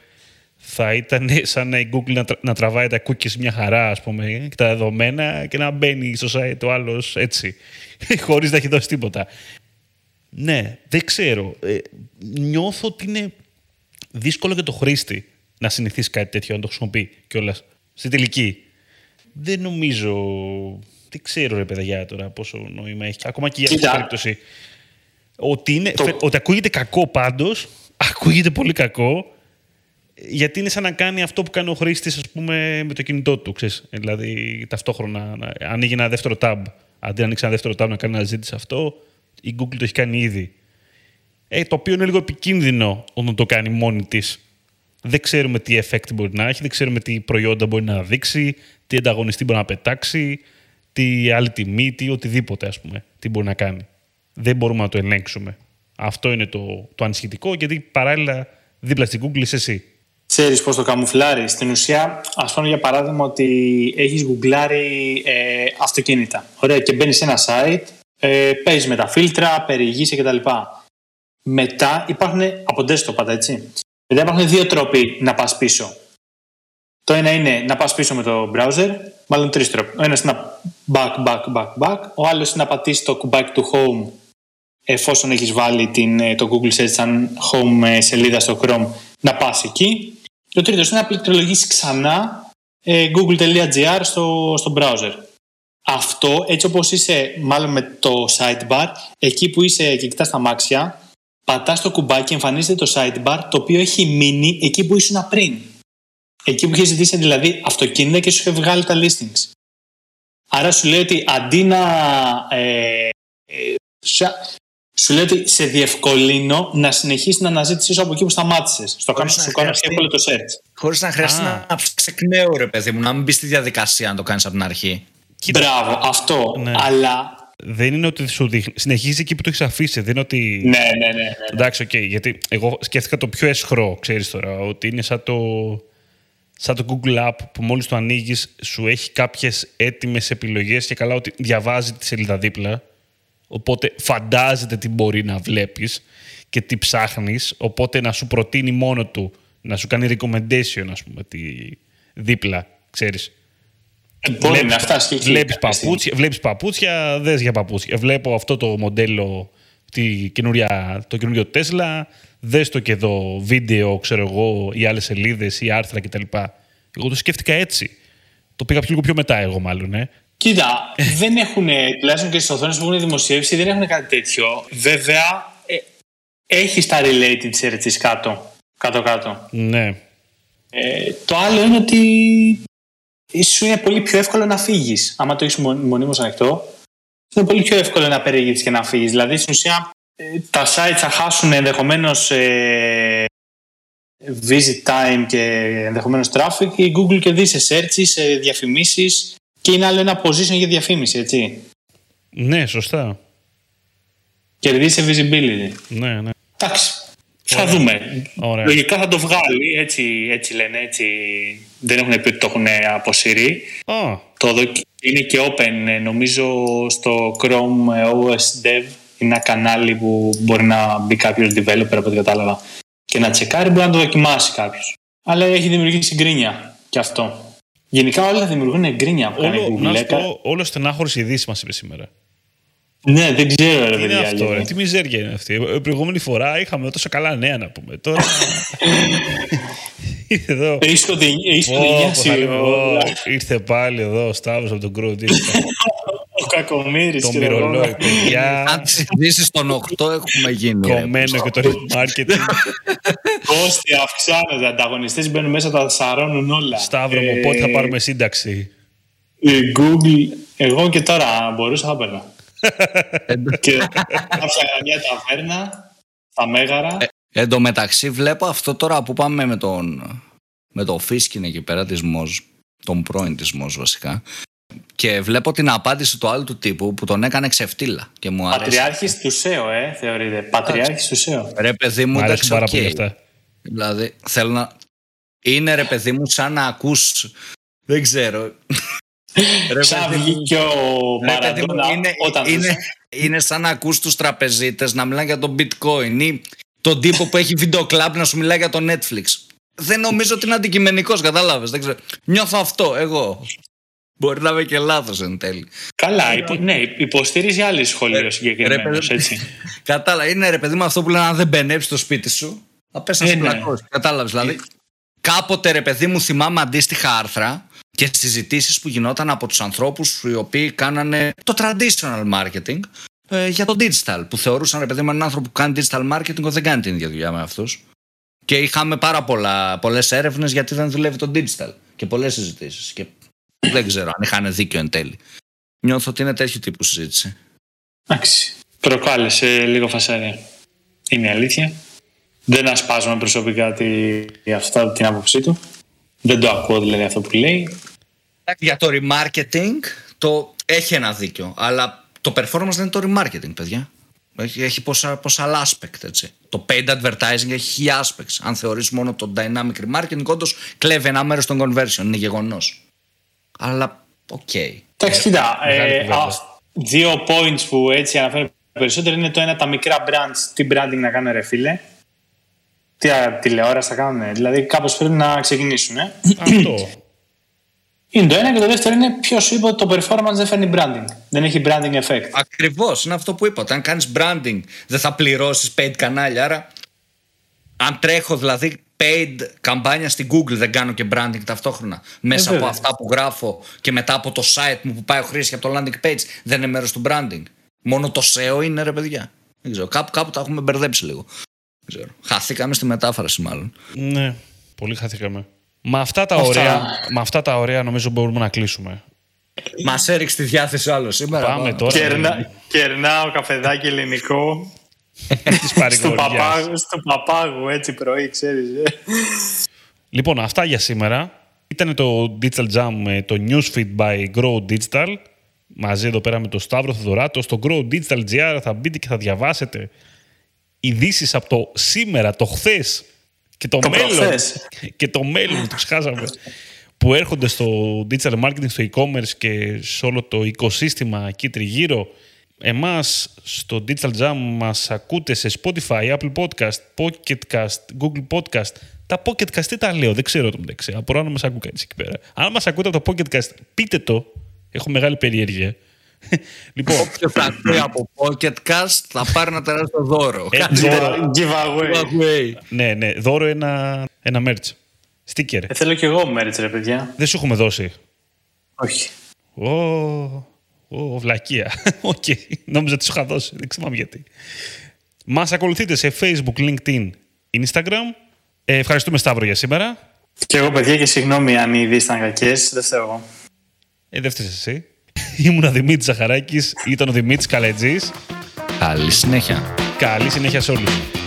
θα ήταν σαν να η Google να, τρα, να τραβάει τα cookies μια χαρά, ας πούμε, και τα δεδομένα και να μπαίνει στο site ο άλλος έτσι, [laughs] χωρίς να έχει δώσει τίποτα. Ναι, δεν ξέρω. Ε, νιώθω ότι είναι δύσκολο για το χρήστη να συνηθίσει κάτι τέτοιο, να το χρησιμοποιεί κιόλας. Στη τελική. Δεν νομίζω. Δεν ξέρω, ρε παιδαγιά τώρα πόσο νόημα έχει. Ακόμα και για αυτή την περίπτωση. Ότι, είναι, το... ότι ακούγεται κακό πάντως, [laughs] ακούγεται πολύ κακό, γιατί είναι σαν να κάνει αυτό που κάνει ο χρήστης, ας πούμε, με το κινητό του. Ξέρεις. Δηλαδή, ταυτόχρονα να ανοίγει ένα δεύτερο tab. Αντί να ανοίξει ένα δεύτερο tab να κάνει αναζήτηση αυτό, η Google το έχει κάνει ήδη. Ε, το οποίο είναι λίγο επικίνδυνο όταν το κάνει μόνη της. Δεν ξέρουμε τι effect μπορεί να έχει, δεν ξέρουμε τι προϊόντα μπορεί να δείξει, τι ανταγωνιστή μπορεί να πετάξει, τι άλλη τιμή, τι οτιδήποτε, ας πούμε, τι μπορεί να κάνει. Δεν μπορούμε να το ελέγξουμε. Αυτό είναι το, το ανησυχητικό, γιατί παράλληλα δίπλα στην Google είσαι εσύ. Ξέρεις πώς το καμουφλάρεις. Στην ουσία, ας πούμε για παράδειγμα ότι έχεις γκουγκλάρει ε, αυτοκίνητα. Ωραία, και μπαίνεις σε ένα site, ε, παίζεις με τα φίλτρα, περιηγείσαι κτλ. Μετά υπάρχουν από desktop πάντα, έτσι. Μετά υπάρχουν δύο τρόποι να πας πίσω. Το ένα είναι να πας πίσω με το browser, μάλλον τρεις τρόποι. Ο ένας είναι να back, back, back, back. Ο άλλος είναι να πατήσεις το κουμπάκι του home εφόσον έχεις βάλει την, ε, το Google Search σαν home ε, σελίδα στο Chrome να πας εκεί. Και ο τρίτο είναι να πληκτρολογήσεις ξανά ε, google.gr στο, στο browser. Αυτό έτσι όπως είσαι μάλλον με το sidebar, εκεί που είσαι και κοιτάς τα μάξια, πατάς το κουμπάκι, εμφανίζεται το sidebar το οποίο έχει μείνει εκεί που ήσουν πριν. Εκεί που είχες ζητήσει δηλαδή αυτοκίνητα και σου είχε βγάλει τα listings. Άρα σου λέει ότι αντί να. Ε, ε, σου λέει ότι σε διευκολύνω να συνεχίσει να αναζήτησή σου από εκεί που σταμάτησες. Στο κάνω σου κάνω πιο εύκολο το search. Χωρίς να χρειαστεί να ψάξεις εκ νέου, ρε παιδί μου, να μην μπεις στη διαδικασία να το κάνεις από την αρχή. Μπράβο, αυτό. Ναι. Αλλά δεν είναι ότι σου δείχνει. Συνεχίζει εκεί που το έχεις αφήσει. Δεν είναι ότι. Ναι, ναι, ναι. ναι. Εντάξει, OK. Okay, γιατί εγώ σκέφτηκα το πιο αισχρό, ξέρεις τώρα. Ότι είναι σαν το, σαν το Google App που μόλις το ανοίγεις, σου έχει κάποιες έτοιμες επιλογές και καλά ότι διαβάζει τη σελίδα δίπλα. Οπότε φαντάζεται τι μπορεί να βλέπεις και τι ψάχνεις. Οπότε να σου προτείνει μόνο του, να σου κάνει recommendation, ας πούμε, τη δίπλα, ξέρεις. Μπορεί να φτάσει και Βλέπεις παπούτσια, βλέπεις παπούτσια, δες για παπούτσια. Βλέπω αυτό το μοντέλο, τη καινούρια, το καινούριο Τέσλα, δες το και εδώ βίντεο, ξέρω εγώ, ή άλλες σελίδες ή άρθρα κτλ. Εγώ το σκέφτηκα έτσι. Το πήγα λίγο πιο μετά εγώ μάλλον, ε. Κοίτα, δεν έχουν, τουλάχιστον και στις οθόνες που έχουν δημοσιεύσει, δεν έχουν κάτι τέτοιο. Βέβαια, ε, έχει τα related searches κάτω. Κάτω-κάτω. Ναι. Ε, το άλλο είναι ότι σου είναι πολύ πιο εύκολο να φύγεις. Άμα το έχεις μονίμως ανοιχτό, είναι πολύ πιο εύκολο να περιηγηθεί και να φύγεις. Δηλαδή, στην ουσία, ε, τα sites θα χάσουν ενδεχομένως ε, visit time και ενδεχομένως traffic. Η Google κερδίζει σε searches, σε διαφημίσεις και είναι άλλο ένα position για διαφήμιση, έτσι. Ναι, σωστά. Κερδίζει σε visibility. Ναι, ναι. Εντάξει. Θα δούμε. Ωραία. Λογικά θα το βγάλει, έτσι, έτσι λένε, έτσι δεν έχουν πει ότι το έχουν αποσυρεί. Α, Το δοκ- είναι και open, ε, νομίζω στο Chrome ε, OS Dev. Είναι ένα κανάλι που μπορεί να μπει κάποιος developer από ό,τι κατάλαβα και να τσεκάρει, μπορεί να το δοκιμάσει κάποιος. Αλλά έχει δημιουργήσει γκρίνια και αυτό. Γενικά όλα δημιουργούν γκρίνια που κάνει η όλο, Google. να σου Έκα- πω, όλο στενάχωρη ειδήσεις μας είπε σήμερα. Ναι, δεν ξέρω, ρε Τι είναι παιδιά. αυτό, ρε, γιατί. τι μιζέρια είναι αυτή. Ε, Προηγούμενη φορά είχαμε τόσο καλά νέα να πούμε. Τώρα. Ήρθε [laughs] εδώ. Έχει το δι- έχεις το Πω, πω, δεινιάσει θα λέμε, ο- «Ω, Ήρθε πάλι εδώ ο Σταύρος από τον Κρούτ. [laughs] ο Κακομύρης. Το ξέρω εγώ. μυρολόι, παιδιά. Αν τις ειδήσεις των 8 έχουμε γίνει. ρε. Κομμένο και το marketing. [laughs] Κώστη, αυξάνονται. Ανταγωνιστές μπαίνουν μέσα, τα σαρώνουν όλα. Σταύρο μου, Ε, πότε θα πάρουμε σύνταξη; η Google, εγώ και τώρα αν μπορούσα θα παίρνα. [laughs] και θα φτιάχνα μια ταβέρνα στα Μέγαρα. Εν τω μεταξύ βλέπω αυτό τώρα που πάμε με τον, με το Fishkin εκεί πέρα της Moz, τον πρώην της Moz βασικά, και βλέπω την απάντηση του άλλου του τύπου που τον έκανε ξεφτίλα και μου αρέσει. Πατριάρχης του SEO, ε, θεωρείται. Πατριάρχης του SEO. Ρε παιδί μου, Μου εντάξει, αρέσουν πάρα πολύ οκ. αυτά. Δηλαδή, θέλω να... Είναι ρε παιδί μου σαν να ακούς... Δεν ξέρω. [laughs] Ρε Σαν παιδί μου, βγήκε ο ρε παιδί μου, Μαραντόνα είναι, όταν είναι, ζούσε. είναι σαν να ακούς τους τραπεζίτες να μιλάνε για το bitcoin ή τον τύπο που έχει βίντεο κλαμπ να σου μιλάει για το Netflix. Δεν νομίζω ότι είναι αντικειμενικός, κατάλαβες. Δεν ξέρω. Νιώθω αυτό, εγώ. Μπορεί να είμαι και λάθος εν τέλει. Καλά, υπο, ναι, υποστηρίζει άλλη σχολή ο ρε, συγκεκριμένος, παιδί- έτσι. [laughs] Κατάλαβα. Είναι ρε παιδί μου αυτό που λένε αν δεν μπενέψει το σπίτι σου, θα πέσει να Ε, σε ναι. πλακώσεις. Κατάλαβες. Δηλαδή, κάποτε ρε παιδί μου θυμάμαι αντίστοιχα άρθρα και συζητήσεις που γινόταν από τους ανθρώπους οι οποίοι κάνανε το traditional marketing ε, για το digital. Που θεωρούσαν ρε παιδί μου έναν άνθρωπο που κάνει digital marketing ότι δεν κάνει την ίδια δουλειά με αυτούς. Και είχαμε πάρα πολλές έρευνες γιατί δεν δουλεύει το digital. Και πολλές συζητήσεις. Και δεν ξέρω αν είχαν δίκιο εν τέλει. Νιώθω ότι είναι τέτοιο τύπου συζήτηση. Εντάξει. Προκάλεσε λίγο φασαρία. Είναι η αλήθεια. Δεν ασπάζομαι προσωπικά τη, αυτά, την άποψή του. Δεν το ακούω δηλαδή αυτό που λέει. Για το remarketing το έχει ένα δίκιο. Αλλά το performance δεν είναι το remarketing, παιδιά. Έχει, έχει πόσα, πόσα άλλα aspect, έτσι. Το paid advertising έχει χίλια aspects. Αν θεωρείς μόνο το dynamic remarketing, όντως κλέβει ένα μέρος των conversion. Είναι γεγονός. Αλλά, οκ. Εντάξει, κοίτα. Μεγάλη Ε, κουβέντα. α, δύο points που έτσι αναφέρω περισσότερο είναι το ένα τα μικρά brands. Τι branding να κάνουν, ρε φίλε. Τι α, τηλεόραση θα κάνουν. Δηλαδή, κάπως πρέπει να ξεκινήσουν. Ε. Αυτό. [clears throat] Είναι το ένα και το δεύτερο είναι ποιος σου είπε ότι το performance δεν φέρνει branding. Δεν έχει branding effect. Ακριβώς, είναι αυτό που είπα. Όταν κάνεις branding, δεν θα πληρώσεις paid κανάλια. Άρα, αν τρέχω δηλαδή paid καμπάνια στην Google, δεν κάνω και branding ταυτόχρονα. Μέσα από βέβαια. αυτά που γράφω και μετά από το site μου που πάει ο χρήστη από το landing page, δεν είναι μέρος του branding. Μόνο το SEO είναι ρε παιδιά. Δεν ξέρω. Κάπου, κάπου τα έχουμε μπερδέψει λίγο. Δεν ξέρω. Χαθήκαμε στη μετάφραση, μάλλον. Ναι, πολύ χαθήκαμε. Με αυτά τα, Αυτά. ωραία, με αυτά τα ωραία νομίζω μπορούμε να κλείσουμε. Μας έριξε τη διάθεση άλλος σήμερα. Πάμε τώρα. Κερνά, κερνάω καφεδάκι ελληνικό Της [laughs] στο παρηγοριάς. παπάγου, στο παπάγου έτσι πρωί, ξέρεις. ε. Λοιπόν, αυτά για σήμερα. Ήταν το Digital Jam, ε, το Newsfeed by Grow Digital. Μαζί εδώ πέρα με τον Σταύρο Θεοδωράτο. Στο Grow Digital GR θα μπείτε και θα διαβάσετε ειδήσεις από το σήμερα, το χθες και το, Το μέλλον. προχθές. Και το μέλλον, το ξεχάσαμε. που έρχονται στο digital marketing, στο e-commerce και σε όλο το οικοσύστημα εκεί τριγύρω. Εμάς στο Digital Jam μας ακούτε σε Spotify, Apple Podcast, Pocket Cast, Google Podcast. Τα Pocket Cast τι τα λέω, δεν ξέρω το μεταξύ. Απορώ να μας ακούει κανείς εκεί πέρα. Αν μας ακούτε από το Pocket Cast, πείτε το. Έχω μεγάλη περιέργεια. [laughs] λοιπόν, Όποιο θα ακούει από Pocket Cast θα πάρει ένα τεράστιο δώρο. Ε, Κάτι δώρο. Giveaway. giveaway. ναι, ναι, δώρο ένα, ένα merch. Sticker. Ε, θέλω κι εγώ μέρες ρε παιδιά. Δεν σου έχουμε δώσει. Όχι. Ω, ω, βλακεία. [laughs] Οκ. Νόμιζα ότι σου είχα δώσει. Δεν ξέρω γιατί. Μας ακολουθείτε σε Facebook, LinkedIn, Instagram. Ε, ευχαριστούμε Σταύρο για σήμερα. Και εγώ παιδιά και συγγνώμη αν οι ειδήσεις ήταν κακές. Δεν φταίω εγώ. Ε, δεν φταίς εσύ. [laughs] Ήμουν ο Δημήτρης Ζαχαράκης, ήταν ο Δημήτρης Καλετζής. Καλή συνέχεια. Καλή συνέχεια σε όλους.